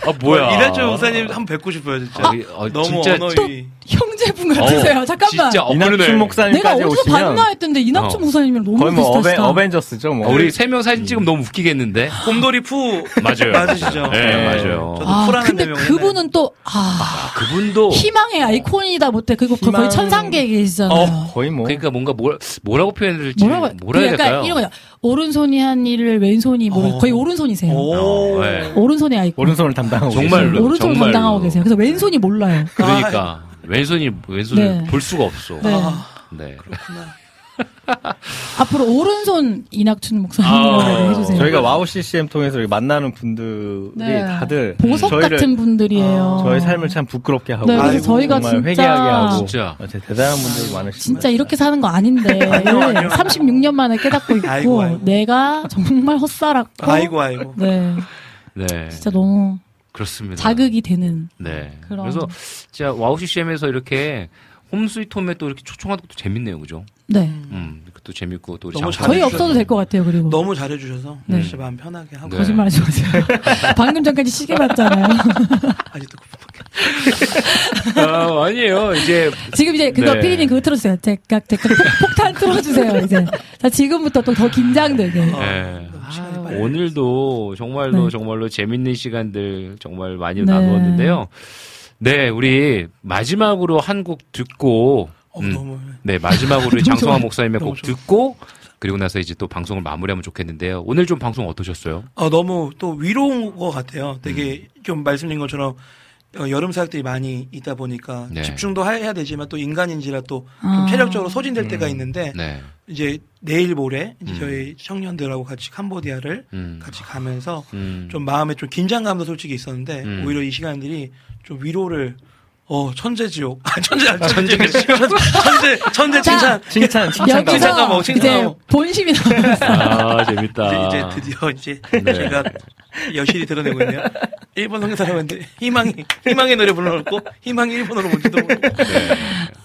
아, 뭐야. 이낙준 목사님 한 번 뵙고 싶어요, 진짜. 아, 어, 너무 진짜 언어이. 형제분 같으세요. 어, 잠깐만. 진짜 어, 이낙준 그러네. 내가 목사님까지 어디서 봤나 했던데 이낙준 어. 목사님이랑 너무 거의 뭐 비슷하시다. 어벤져스죠. 뭐. 어, 우리 세 명 사진 찍으면 너무 웃기겠는데? 곰돌이 푸 맞아요. 맞으시죠? 네, 네. 맞아요. 저도 아, 푸라는 근데 그분은 또, 아, 아, 그분도. 희망의 아이콘이다 못해. 그리고 그 거의 희망- 천상계에 계시잖아요. 어, 거의 뭐. 그러니까 뭔가 뭐, 뭐라고 표현을 할지. 뭐라고, 뭐라 해야 그 약간 될까요? 이런 거죠. 오른손이 한 일을 왼손이 모르 어. 거의 오른손이세요. 오. 어, 네. 오른손의 아이콘. 오른손을 담당하고 정말로. 오른손을 정말로. 담당하고 계세요. 그래서 왼손이 몰라요. 그러니까. 왼손이, 왼손을 네. 볼 수가 없어. 네. 아, 네. 그렇구나. 앞으로 오른손 이낙춘 목사님이라고 아, 해주세요. 저희가 와우 CCM 통해서 만나는 분들이 네. 다들 보석 저희를- 같은 분들이에요. 저희 삶을 참 부끄럽게 하고 네, 그래서 아이고, 저희가 정말 진짜- 회개하게 하고 진짜. 어, 대단한 분들이 많으십니다. 진짜 이렇게 사는 거 아닌데 36년 만에 깨닫고 있고 아이고, 아이고. 내가 정말 헛살았고 아이고, 아이고. 네 네. 진짜 너무 그렇습니다. 자극이 되는 네. 그런- 그래서 진짜 와우 CCM에서 이렇게 Home Sweet Home에 또 이렇게 초청하는 것도 재밌네요, 그죠? 네 음, 그 것도 재밌고 또 우리 너무 장사- 저희 없어도 될 것 같아요 그리고 너무 잘해주셔서 네. 진짜 마음 편하게 하고 네. 거짓말하지 마세요 방금 전까지 시계 봤잖아요 아직도 아, 아니에요. 이제 지금 이제 그거 네. 피디님 그거 틀어주세요 제깍 폭- 폭탄 틀어주세요 이제 자 지금부터 또 더 긴장되게 네. 아, 오늘도 정말로 네. 정말로 재밌는 시간들 정말 많이 네. 나누었는데요. 네, 우리 마지막으로 한 곡 듣고 음, 너무- 네 마지막으로 장성환. 목사님의 곡 듣고 그리고 나서 이제 또 방송을 마무리하면 좋겠는데요. 오늘 좀 방송 어떠셨어요? 어, 너무 또 위로운 것 같아요. 음. 되게 좀 말씀드린 것처럼 어, 여름 사역들이 많이 있다 보니까 네. 집중도 하- 해야 되지만 또 인간인지라 또좀 아. 체력적으로 소진될 때가 있는데 네. 이제 내일 모레 이제 음. 저희 청년들하고 같이 캄보디아를 음. 같이 가면서 음. 좀 마음에 좀 긴장감도 솔직히 있었는데 음. 오히려 이 시간들이 좀 위로를 어 천재 지옥 아 천재 아니, 천재. 천재 천재 천재 칭찬 칭찬 칭찬감 칭찬감 여기서 칭찬감 이제 본심이 나왔어요 아 재밌다. 이제, 이제 드디어 이제 네. 제가 여실히 드러내고 있네요. 일본 성사람한테 희망이 희망의 노래 불러놓고 희망이 일본어로 뭔지도 모르고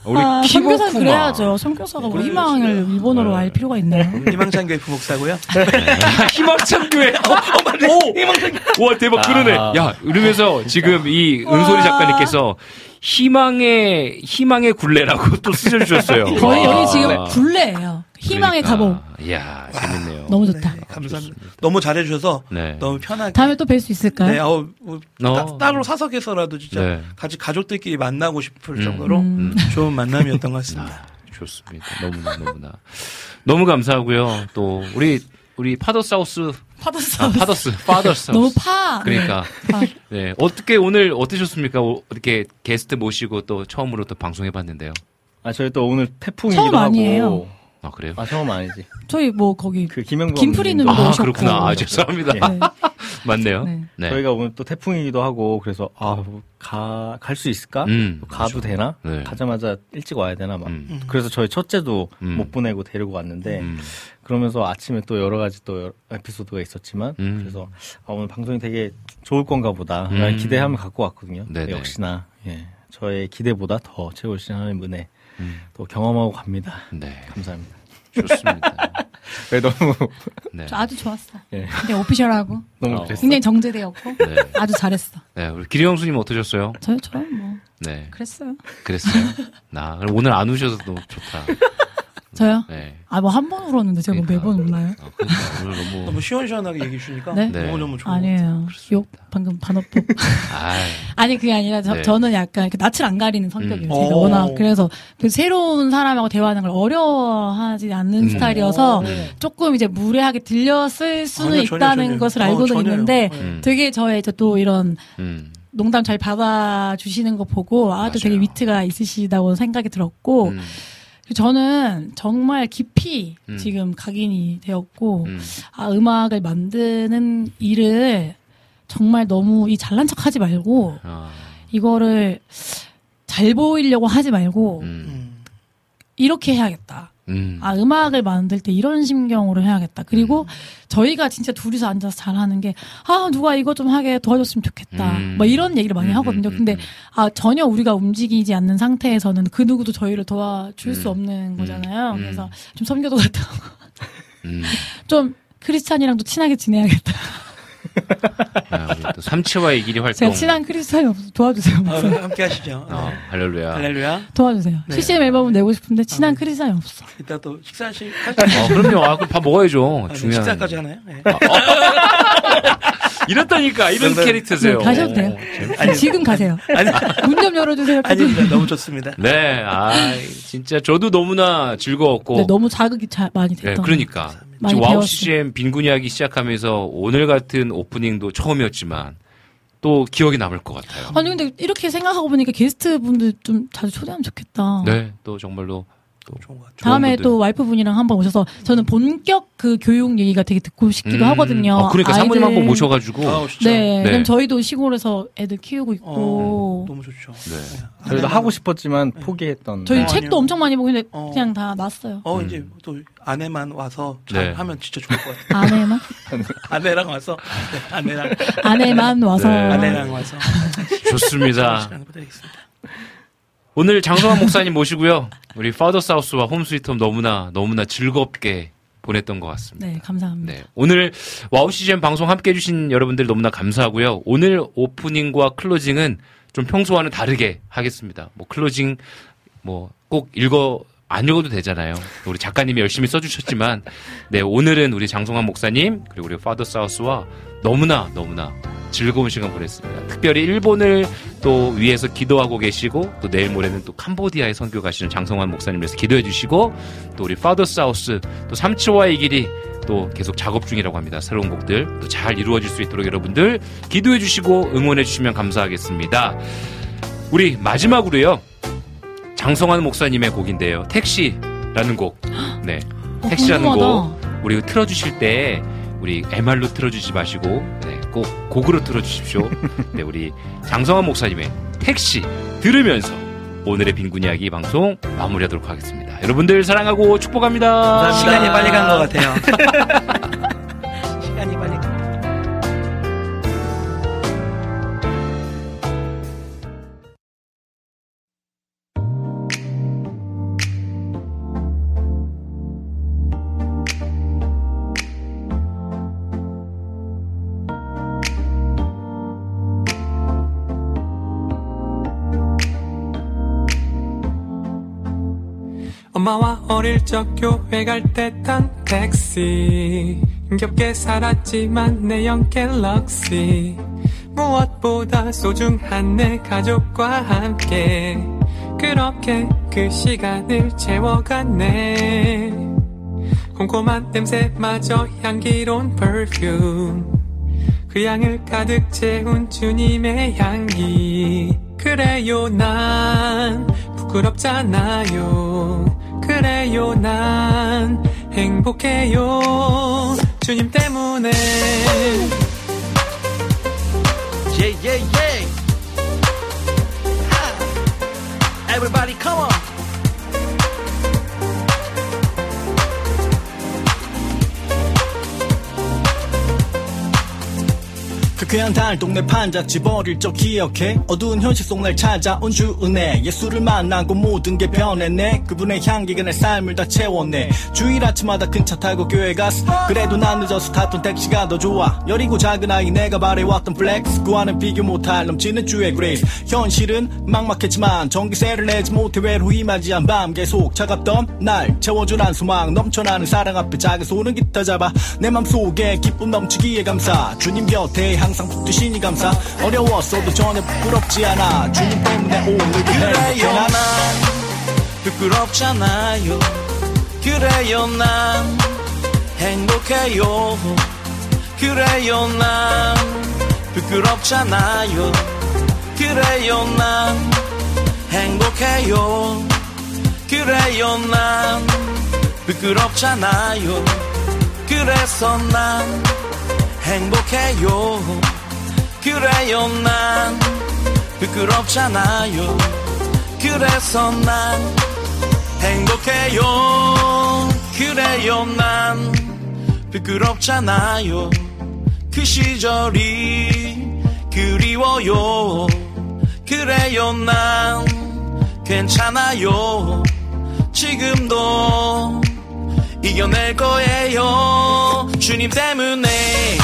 우리 아, 키보쿠마. 선교사 그래야죠 선교사가 뭐 희망을 일본어로 알 필요가 있나요 희망찬 교회 부목사고요. 희망찬 교회. 어, 어, 맞네. 희망찬 와 대박 그러네. 아. 야 이러면서 지금 이 은솔이 작가님께서 희망의 희망의 굴레라고 또 쓰셔주셨어요. 거의 와. 여기 지금 굴레예요 희망의 그러니까. 이야 재밌네요. 너무 좋다 감사합니다. 너무 잘해주셔서 네. 너무 편하게. 다음에 또 뵐 수 있을까요 네, 어, 뭐, 어. 따, 따로 사석에서라도 진짜 네. 같이 가족들끼리 만나고 싶을 음. 정도로 음. 좋은 만남이었던 것 같습니다. 좋습니다. 너무나 너무나 너무 감사하고요. 또 우리 우리 Father's House Father's 아, Father's Father's House 너무 파 그러니까 파. 네 어떻게 오늘 어떠셨습니까? 오- 이렇게 게스트 모시고 또 처음으로 또 방송해봤는데요. 아 저희 또 오늘 태풍이기도 처음 하고 아니에요. 아 그래요? 아 처음 아니지. 저희 뭐 거기 그 김영범 김프리님도 아 오셨고. 그렇구나. 아 죄송합니다. 네. 맞네요. 네. 네. 저희가 오늘 또 태풍이기도 하고 그래서 아가 갈 수 있을까? 음, 가도 되나? 네. 가자마자 일찍 와야 되나 막. 음. 그래서 저희 첫째도 음. 못 보내고 데리고 왔는데 음. 그러면서 아침에 또 여러 가지 또 여러 에피소드가 있었지만 음. 그래서 아, 오늘 방송이 되게 좋을 건가 보다 음. 라는 기대함을 갖고 왔거든요. 네네. 역시나 예, 저의 기대보다 더 채우신 하나님 은혜 음. 또 경험하고 갑니다. 네. 감사합니다. 좋습니다. 왜 너무 네. 저 아주 좋았어 예, 굉장히 오피셜하고 너무 어. 그랬어. 굉장히 정제되었고 네. 아주 잘했어 네. 우리 기리 형수님 어떠셨어요? 저요 저요 뭐 네. 그랬어요 그랬어요. 나 그럼 오늘 안 우셔서 너무 좋다. 저요 네. 아 뭐 한 번 울었는데 제가 뭐 그러니까. 매번 울나요 어, 그러니까 오늘 너무 너무 시원시원하게 얘기해 주니까 네? 네. 너무 너무 좋은 아니에요 욕 방금 반어법 아, 아니 그게 아니라 저, 네. 저는 약간 이렇게 낯을 안 가리는 성격이에요. 음. 제가 오. 워낙 그래서 그 새로운 사람하고 대화하는 걸 어려워하지 않는 음. 스타일이어서 네. 조금 이제 무례하게 들렸을 수는 아니요, 전혀, 있다는 전혀요. 것을 어, 알고는 전혀요. 있는데 음. 되게 저의 또 이런 음. 농담 잘 받아주시는 거 보고 아, 또 되게. 위트가 있으시다고 생각이 들었고 음. 저는 정말 깊이 음. 지금 각인이 되었고 음. 아 음악을 만드는 일을 정말 너무 이 잘난 척 하지 말고 아, 이거를 잘 보이려고 하지 말고 음. 음. 이렇게 해야겠다. 음. 아 음악을 만들 때 이런 심경으로 해야겠다. 그리고 저희가 진짜 둘이서 앉아서 잘하는 게 아 누가 이거 좀 하게 도와줬으면 좋겠다. 음. 뭐 이런 얘기를 많이 음, 하거든요. 음, 근데 음. 아 전혀 우리가 움직이지 않는 상태에서는 그 누구도 저희를 도와줄 수 음. 없는 거잖아요. 음. 그래서 좀 섬겨도 같다. 음. 좀 크리스찬이랑도 친하게 지내야겠다. 아, 우리 또 삼치와의 길이 활동. 제가 친한 크리스찬이 없어 도와주세요. 아. 함께 하시죠. 어, 할렐루야. 할렐루야. 도와주세요. 네. CCM 앨범을 내고 싶은데 친한 크리스찬이 없어. 이따 또 식사하실 어, 그럼요. 아, 그럼 밥 먹어야죠. 아, 네, 중요한. 식사까지 하나요? 네. 이렇다니까 이런 캐릭터세요. 네, 가셔도 돼요. 어, 재밌- 지금 가세요. 아니, 문좀 열어주세요. 아닙니다. 너무 좋습니다. 네, 아, 진짜 저도 너무나 즐거웠고. 네, 너무 자극이 자, 많이 네, 됐던. 그러니까. 많이 지금 와우. CCM 빈군 이야기 시작하면서 오늘 같은 오프닝도 처음이었지만 또 기억에 남을 것 같아요. 아니 근데 이렇게 생각하고 보니까 게스트 분들 좀 자주 초대하면 좋겠다. 네, 또 정말로 좋은 것 같아요. 다음에 분들. 또 와이프분이랑 한번 오셔서 저는 본격 그 교육 얘기가 되게 듣고 싶기도 음. 하거든요. 어, 그러니까 사모님 아이들- 한번 모셔가지고. 진짜. 네, 네. 그럼 저희도 시골에서 애들 키우고 있고 너무 좋죠. 네. 저희도 하고 싶었지만 포기했던. 저희 어, 책도 아니요. 엄청 많이 보고 있는데 어. 그냥 다 놨어요. 어 음. 이제 또 아내만 와서 잘 네. 하면 진짜 좋을 것 같아요. 아내만 아내랑 와서 네, 아내랑 아내만 와서 네. 아내랑 와서 좋습니다. 오늘 장성환 목사님 모시고요. 우리 Father's House와 Home Sweet Home 너무나 너무나 즐겁게 보냈던 것 같습니다. 네 감사합니다. 네. 오늘 와우 CCM 방송 함께 해주신 여러분들 너무나 감사하고요. 오늘 오프닝과 closing은 좀 평소와는 다르게 하겠습니다. 뭐 closing 뭐 꼭 읽어 안 읽어도 되잖아요. 우리 작가님이 열심히 써주셨지만, 네 오늘은 우리 장성환 목사님 그리고 우리 Father's House와 너무나 너무나 즐거운 시간 보냈습니다. 특별히 일본을 또 위해서 기도하고 계시고 또 내일 모레는 또 캄보디아에 선교 가시는 장성환 목사님 위해서 기도해 주시고 또 우리 Father's House 또 삼치와의 길이 또 계속 작업 중이라고 합니다. 새로운 곡들 또 잘 이루어질 수 있도록 여러분들 기도해 주시고 응원해 주시면 감사하겠습니다. 우리 마지막으로요. 장성환 목사님의 곡인데요. 택시라는 곡. 네. 어, 택시라는 궁금하다. 곡. 우리 틀어 주실 때 우리 MR로 틀어 주지 마시고 네, 꼭 곡으로 틀어주십시오. 네, 우리 장성환 목사님의 택시 들으면서 오늘의 빈곤 이야기 방송 마무리하도록 하겠습니다. 여러분들 사랑하고 축복합니다. 시간이 빨리 간 것 같아요. 적 교회 갈 때 탄 택시. 힘겹게 살았지만 내영 갤럭시. 무엇보다 소중한 내 가족과 함께. 그렇게 그 시간을 채워갔네. 꼼꼼한 냄새마저 향기로운 perfume. 그 향을 가득 채운 주님의 향기. 그래요 난 부끄럽잖아요 그래요 난 행복해요 주님 때문에 Yeah, yeah, yeah. Ha. Everybody, come on. 쾌쾌한 달 동네 판잣집 어릴 적 기억해? 어두운 현실 속 날 찾아온 주 은혜. 예수를 만나고 모든 게 변했네. 그분의 향기가 내 삶을 다 채웠네. 주일 아침마다 큰 차 타고 교회 갔어 그래도 난 늦어서 탔던 택시가 더 좋아. 여리고 작은 아이 내가 바래왔던 flex. 그와는 비교 못할 넘치는 주의 grace. 현실은 막막했지만 전기세를 내지 못해 외로이 맞이한 밤 계속 차갑던 날. 채워준 한 소망 넘쳐나는 사랑 앞에 작은 손은 기타 잡아 내 맘속에 기쁨 넘치기에 감사 주님 곁에 항상 붙드시니 감사. 어려웠어도 전혀 부끄럽지 않아. 주님 때문에 오늘도 그래요 난. 부끄럽잖아요. 그래요 난. 행복해요. 그래요 난. 부끄럽잖아요. 그래요 난. 행복해요. 그래요 난. 부끄럽잖아요. 그래서 난 행복해요. 그래요 난 부끄럽잖아요. 그래서 난 행복해요. 그래요 난 부끄럽잖아요. 그 시절이 그리워요. 그래요 난 괜찮아요. 지금도 이겨낼 거예요. 주님 때문에